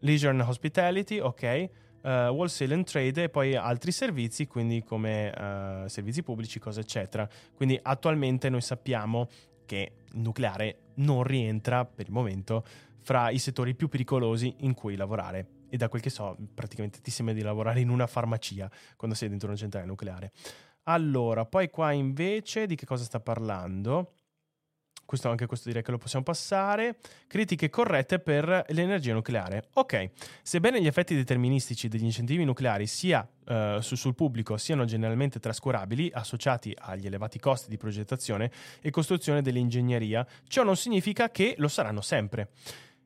Leisure and Hospitality, ok, uh, Wholesale and Trade e poi altri servizi, quindi come uh, servizi pubblici, cose eccetera. Quindi attualmente noi sappiamo che il nucleare non rientra per il momento fra i settori più pericolosi in cui lavorare. E da quel che so, praticamente ti sembra di lavorare in una farmacia quando sei dentro una centrale nucleare. Allora, poi qua invece di che cosa sta parlando? Questo anche questo direi che lo possiamo passare. Critiche corrette per l'energia nucleare. Ok, sebbene gli effetti deterministici degli incentivi nucleari sia uh, su, sul pubblico siano generalmente trascurabili, associati agli elevati costi di progettazione e costruzione dell'ingegneria, ciò non significa che lo saranno sempre.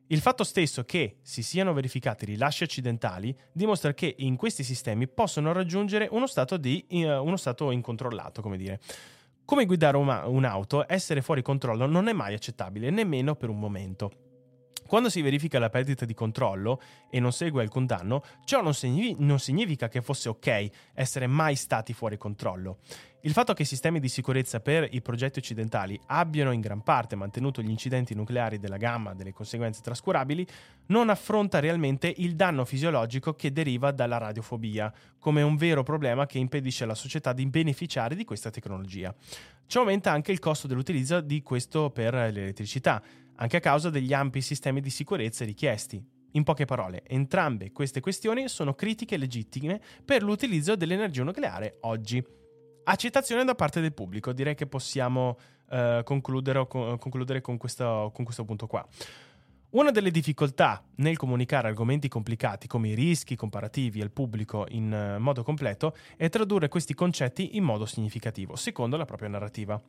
Il fatto stesso che si siano verificati rilasci accidentali dimostra che in questi sistemi possono raggiungere uno stato, di, uh, uno stato incontrollato, come dire. Come guidare un'auto, essere fuori controllo non è mai accettabile, nemmeno per un momento. Quando si verifica la perdita di controllo e non segue alcun danno, ciò non, significa, non significa che fosse ok essere mai stati fuori controllo. Il fatto che i sistemi di sicurezza per i progetti occidentali abbiano in gran parte mantenuto gli incidenti nucleari della gamma delle conseguenze trascurabili non affronta realmente il danno fisiologico che deriva dalla radiofobia, come un vero problema che impedisce alla società di beneficiare di questa tecnologia. Ciò aumenta anche il costo dell'utilizzo di questo per l'elettricità, anche a causa degli ampi sistemi di sicurezza richiesti. In poche parole, entrambe queste questioni sono critiche legittime per l'utilizzo dell'energia nucleare oggi. Accettazione da parte del pubblico, direi che possiamo uh, concludere, con, concludere con, questo, con questo punto qua. Una delle difficoltà nel comunicare argomenti complicati come i rischi comparativi al pubblico in uh, modo completo è tradurre questi concetti in modo significativo, secondo la propria narrativa.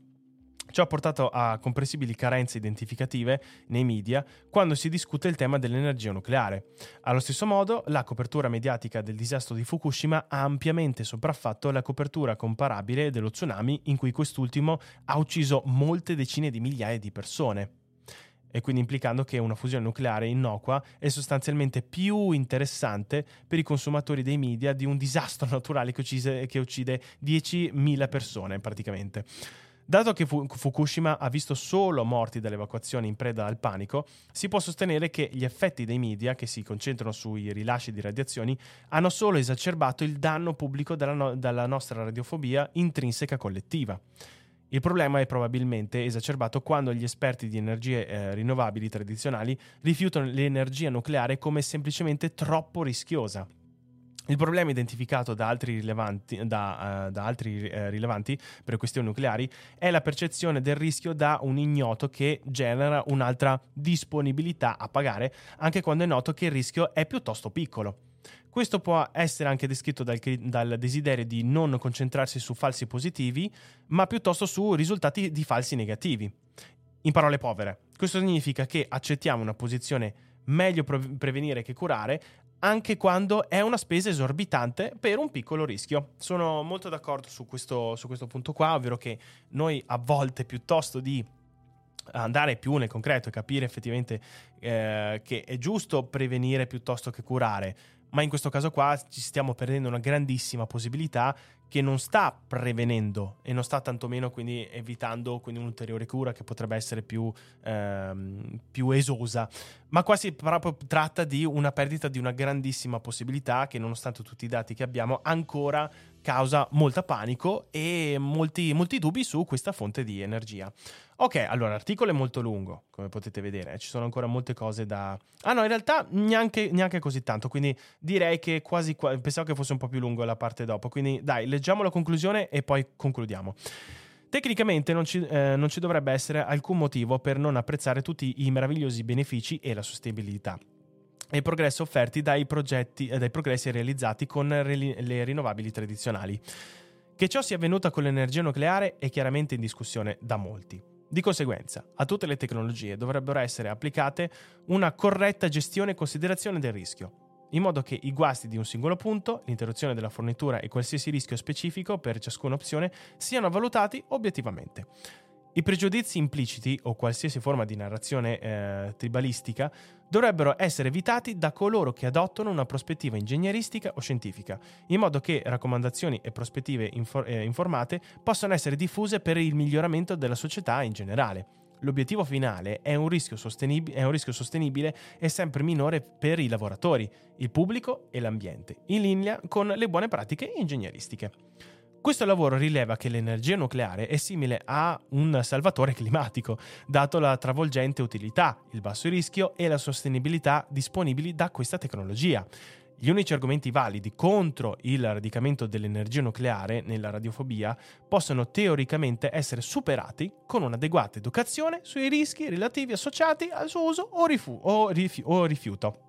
Ciò ha portato a comprensibili carenze identificative nei media quando si discute il tema dell'energia nucleare. Allo stesso modo, la copertura mediatica del disastro di Fukushima ha ampiamente sopraffatto la copertura comparabile dello tsunami in cui quest'ultimo ha ucciso molte decine di migliaia di persone. E quindi implicando che una fusione nucleare innocua è sostanzialmente più interessante per i consumatori dei media di un disastro naturale che uccide, che uccide 10.000 persone praticamente. Dato che Fukushima ha visto solo morti dall'evacuazione in preda al panico, si può sostenere che gli effetti dei media, che si concentrano sui rilasci di radiazioni, hanno solo esacerbato il danno pubblico dalla, no- dalla nostra radiofobia intrinseca collettiva. Il problema è probabilmente esacerbato quando gli esperti di energie eh, rinnovabili tradizionali rifiutano l'energia nucleare come semplicemente troppo rischiosa. Il problema identificato da altri, da, uh, da altri uh, rilevanti per questioni nucleari è la percezione del rischio da un ignoto che genera un'altra disponibilità a pagare, anche quando è noto che il rischio è piuttosto piccolo. Questo può essere anche descritto dal, dal, desiderio di non concentrarsi su falsi positivi, ma piuttosto su risultati di falsi negativi. In parole povere, questo significa che accettiamo una posizione meglio prevenire che curare, anche quando è una spesa esorbitante per un piccolo rischio. Sono molto d'accordo su questo, su questo punto qua, ovvero che noi a volte piuttosto di andare più nel concreto e capire effettivamente eh, che è giusto prevenire piuttosto che curare, ma in questo caso qua ci stiamo perdendo una grandissima possibilità che non sta prevenendo e non sta tantomeno quindi evitando quindi un'ulteriore cura che potrebbe essere più, ehm, più esosa. Ma qua si proprio tratta di una perdita di una grandissima possibilità che nonostante tutti i dati che abbiamo ancora causa molta panico e molti, molti dubbi su questa fonte di energia. Ok, allora l'articolo è molto lungo, come potete vedere, eh, ci sono ancora molte cose da... Ah no, in realtà neanche, neanche così tanto, quindi direi che quasi... Qua... Pensavo che fosse un po' più lungo la parte dopo, quindi dai, leggiamo la conclusione e poi concludiamo. Tecnicamente non ci, eh, non ci dovrebbe essere alcun motivo per non apprezzare tutti i meravigliosi benefici e la sostenibilità e i progressi offerti dai, progetti, eh, dai progressi realizzati con le rinnovabili tradizionali. Che ciò sia avvenuto con l'energia nucleare è chiaramente in discussione da molti. Di conseguenza, a tutte le tecnologie dovrebbero essere applicate una corretta gestione e considerazione del rischio, in modo che i guasti di un singolo punto, l'interruzione della fornitura e qualsiasi rischio specifico per ciascuna opzione siano valutati obiettivamente. I pregiudizi impliciti o qualsiasi forma di narrazione eh, tribalistica dovrebbero essere evitati da coloro che adottano una prospettiva ingegneristica o scientifica, in modo che raccomandazioni e prospettive infor- eh, informate possano essere diffuse per il miglioramento della società in generale. L'obiettivo finale è un, sostenib- è un rischio sostenibile e sempre minore per i lavoratori, il pubblico e l'ambiente, in linea con le buone pratiche ingegneristiche. Questo lavoro rileva che l'energia nucleare è simile a un salvatore climatico, dato la travolgente utilità, il basso rischio e la sostenibilità disponibili da questa tecnologia. Gli unici argomenti validi contro il radicamento dell'energia nucleare nella radiofobia possono teoricamente essere superati con un'adeguata educazione sui rischi relativi associati al suo uso o, rifu- o, rifi- o rifiuto.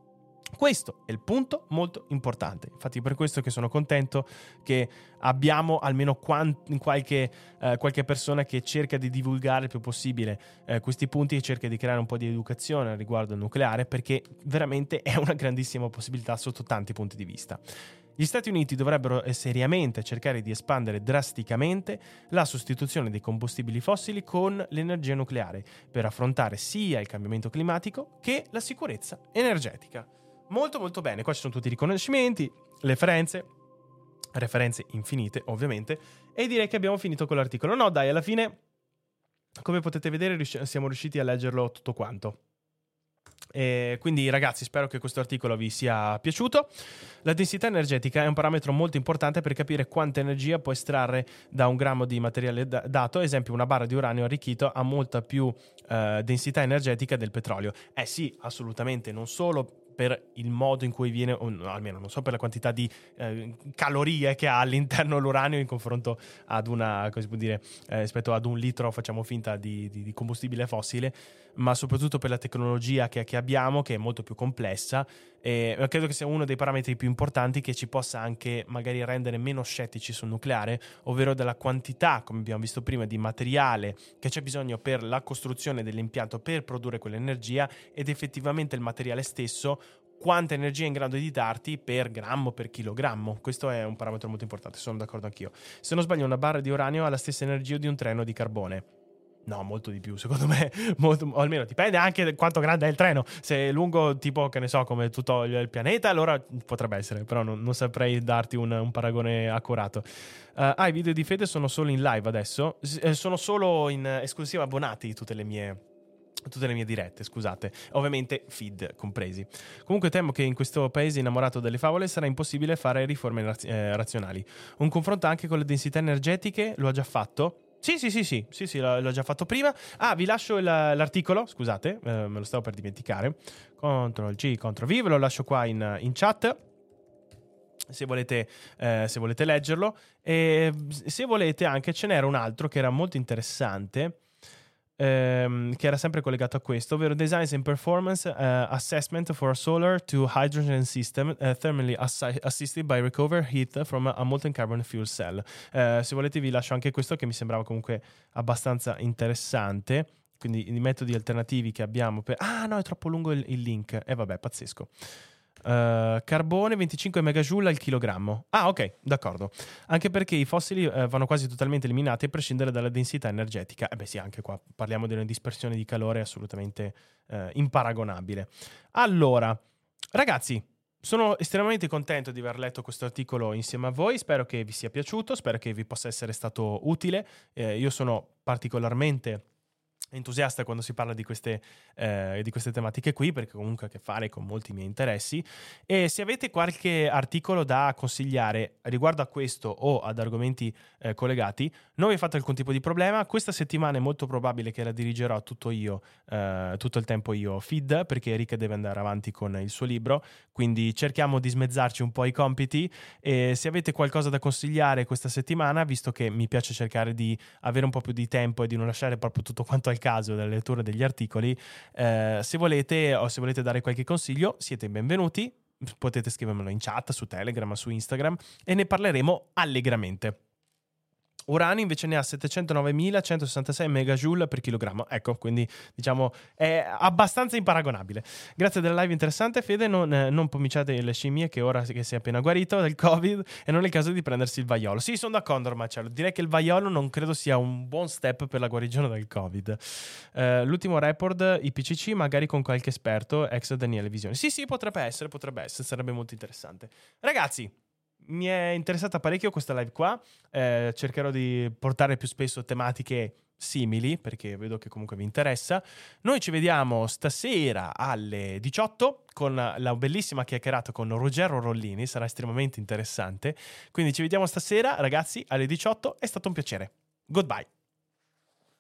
Questo è il punto molto importante. Infatti, per questo che sono contento che abbiamo almeno quant- qualche, eh, qualche, persona che cerca di divulgare il più possibile eh, questi punti e cerca di creare un po' di educazione riguardo al nucleare, perché veramente è una grandissima possibilità sotto tanti punti di vista. Gli Stati Uniti dovrebbero eh, seriamente cercare di espandere drasticamente la sostituzione dei combustibili fossili con l'energia nucleare per affrontare sia il cambiamento climatico che la sicurezza energetica. Molto molto bene, qua ci sono tutti i riconoscimenti, le referenze, referenze infinite ovviamente, e direi che abbiamo finito con l'articolo. No dai, alla fine, come potete vedere, siamo riusciti a leggerlo tutto quanto. E quindi ragazzi spero che questo articolo vi sia piaciuto. La densità energetica è un parametro molto importante per capire quanta energia può estrarre da un grammo di materiale dato, ad esempio una barra di uranio arricchito ha molta più eh, densità energetica del petrolio. Eh sì, assolutamente, non solo per il modo in cui viene, o almeno non so per la quantità di eh, calorie che ha all'interno l'uranio in confronto ad una, come si può dire, eh, rispetto ad un litro, facciamo finta, di, di, di, combustibile fossile, ma soprattutto per la tecnologia che, che abbiamo, che è molto più complessa. E credo che sia uno dei parametri più importanti che ci possa anche magari rendere meno scettici sul nucleare, ovvero della quantità, come abbiamo visto prima, di materiale che c'è bisogno per la costruzione dell'impianto per produrre quell'energia ed effettivamente il materiale stesso quanta energia è in grado di darti per grammo, per chilogrammo. Questo è un parametro molto importante, sono d'accordo anch'io. Se non sbaglio, una barra di uranio ha la stessa energia di un treno di carbone. No, molto di più, secondo me, molto, o almeno dipende anche da quanto grande è il treno. Se è lungo, tipo, che ne so, come tutto il pianeta, allora potrebbe essere, però non, non saprei darti un, un paragone accurato. Uh, ah, i video di Fede sono solo in live adesso, S- eh, sono solo in esclusiva abbonati tutte le mie tutte le mie dirette, scusate, ovviamente feed compresi. Comunque temo che in questo paese innamorato delle favole sarà impossibile fare riforme raz- eh, razionali. Un confronto anche con le densità energetiche lo ha già fatto? Sì, sì, sì, sì, sì, sì l'ho, l'ho già fatto prima. Ah, vi lascio il, l'articolo, scusate, eh, me lo stavo per dimenticare. Ctrl G, Ctrl V, ve lo lascio qua in, in chat. Se volete, eh, se volete leggerlo, e se volete anche ce n'era un altro che era molto interessante ehm, che era sempre collegato a questo, ovvero Designs and Performance uh, Assessment for a Solar to Hydrogen System uh, Thermally assi- Assisted by Recover Heat from a Molten Carbon Fuel Cell. Uh, se volete vi lascio anche questo che mi sembrava comunque abbastanza interessante. Quindi i metodi alternativi che abbiamo per... Ah no, è troppo lungo il, il link. E eh, vabbè, pazzesco. Uh, carbone 25 megajoule al chilogrammo. Ah, ok, d'accordo. Anche perché i fossili uh, vanno quasi totalmente eliminati a prescindere dalla densità energetica. Eh beh, sì, anche qua parliamo di una dispersione di calore assolutamente uh, imparagonabile. Allora, ragazzi, sono estremamente contento di aver letto questo articolo insieme a voi, spero che vi sia piaciuto, spero che vi possa essere stato utile. Eh, io sono particolarmente entusiasta quando si parla di queste, eh, di queste, tematiche qui perché comunque ha a che fare con molti miei interessi. E se avete qualche articolo da consigliare riguardo a questo o ad argomenti eh, collegati non vi fate alcun tipo di problema. Questa settimana è molto probabile che la dirigerò tutto io eh, tutto il tempo io feed perché Erika deve andare avanti con il suo libro. Quindi cerchiamo di smezzarci un po' i compiti. E se avete qualcosa da consigliare questa settimana visto che mi piace cercare di avere un po' più di tempo e di non lasciare proprio tutto quanto al al caso della lettura degli articoli, eh, se volete o se volete dare qualche consiglio, siete benvenuti. Potete scrivermelo in chat, su Telegram, su Instagram e ne parleremo allegramente. Urani invece ne ha 709.166 megajoule per chilogrammo. Ecco, quindi diciamo è abbastanza imparagonabile. Grazie della live interessante, Fede. Non, eh, non pomiciate le scimmie che ora che sei appena guarito dal Covid e non è il caso di prendersi il vaiolo. Sì, sono d'accordo, Marcello. Direi che il vaiolo non credo sia un buon step per la guarigione dal Covid. Uh, l'ultimo report, IPCC, magari con qualche esperto, ex Daniele Visione. Sì, sì, potrebbe essere, potrebbe essere, sarebbe molto interessante. Ragazzi, mi è interessata parecchio questa live qua. Eh, cercherò di portare più spesso tematiche simili perché vedo che comunque vi interessa. Noi ci vediamo stasera alle 18 con la bellissima chiacchierata con Ruggero Rollini, sarà estremamente interessante. Quindi ci vediamo stasera, ragazzi, alle 18. È stato un piacere. Goodbye.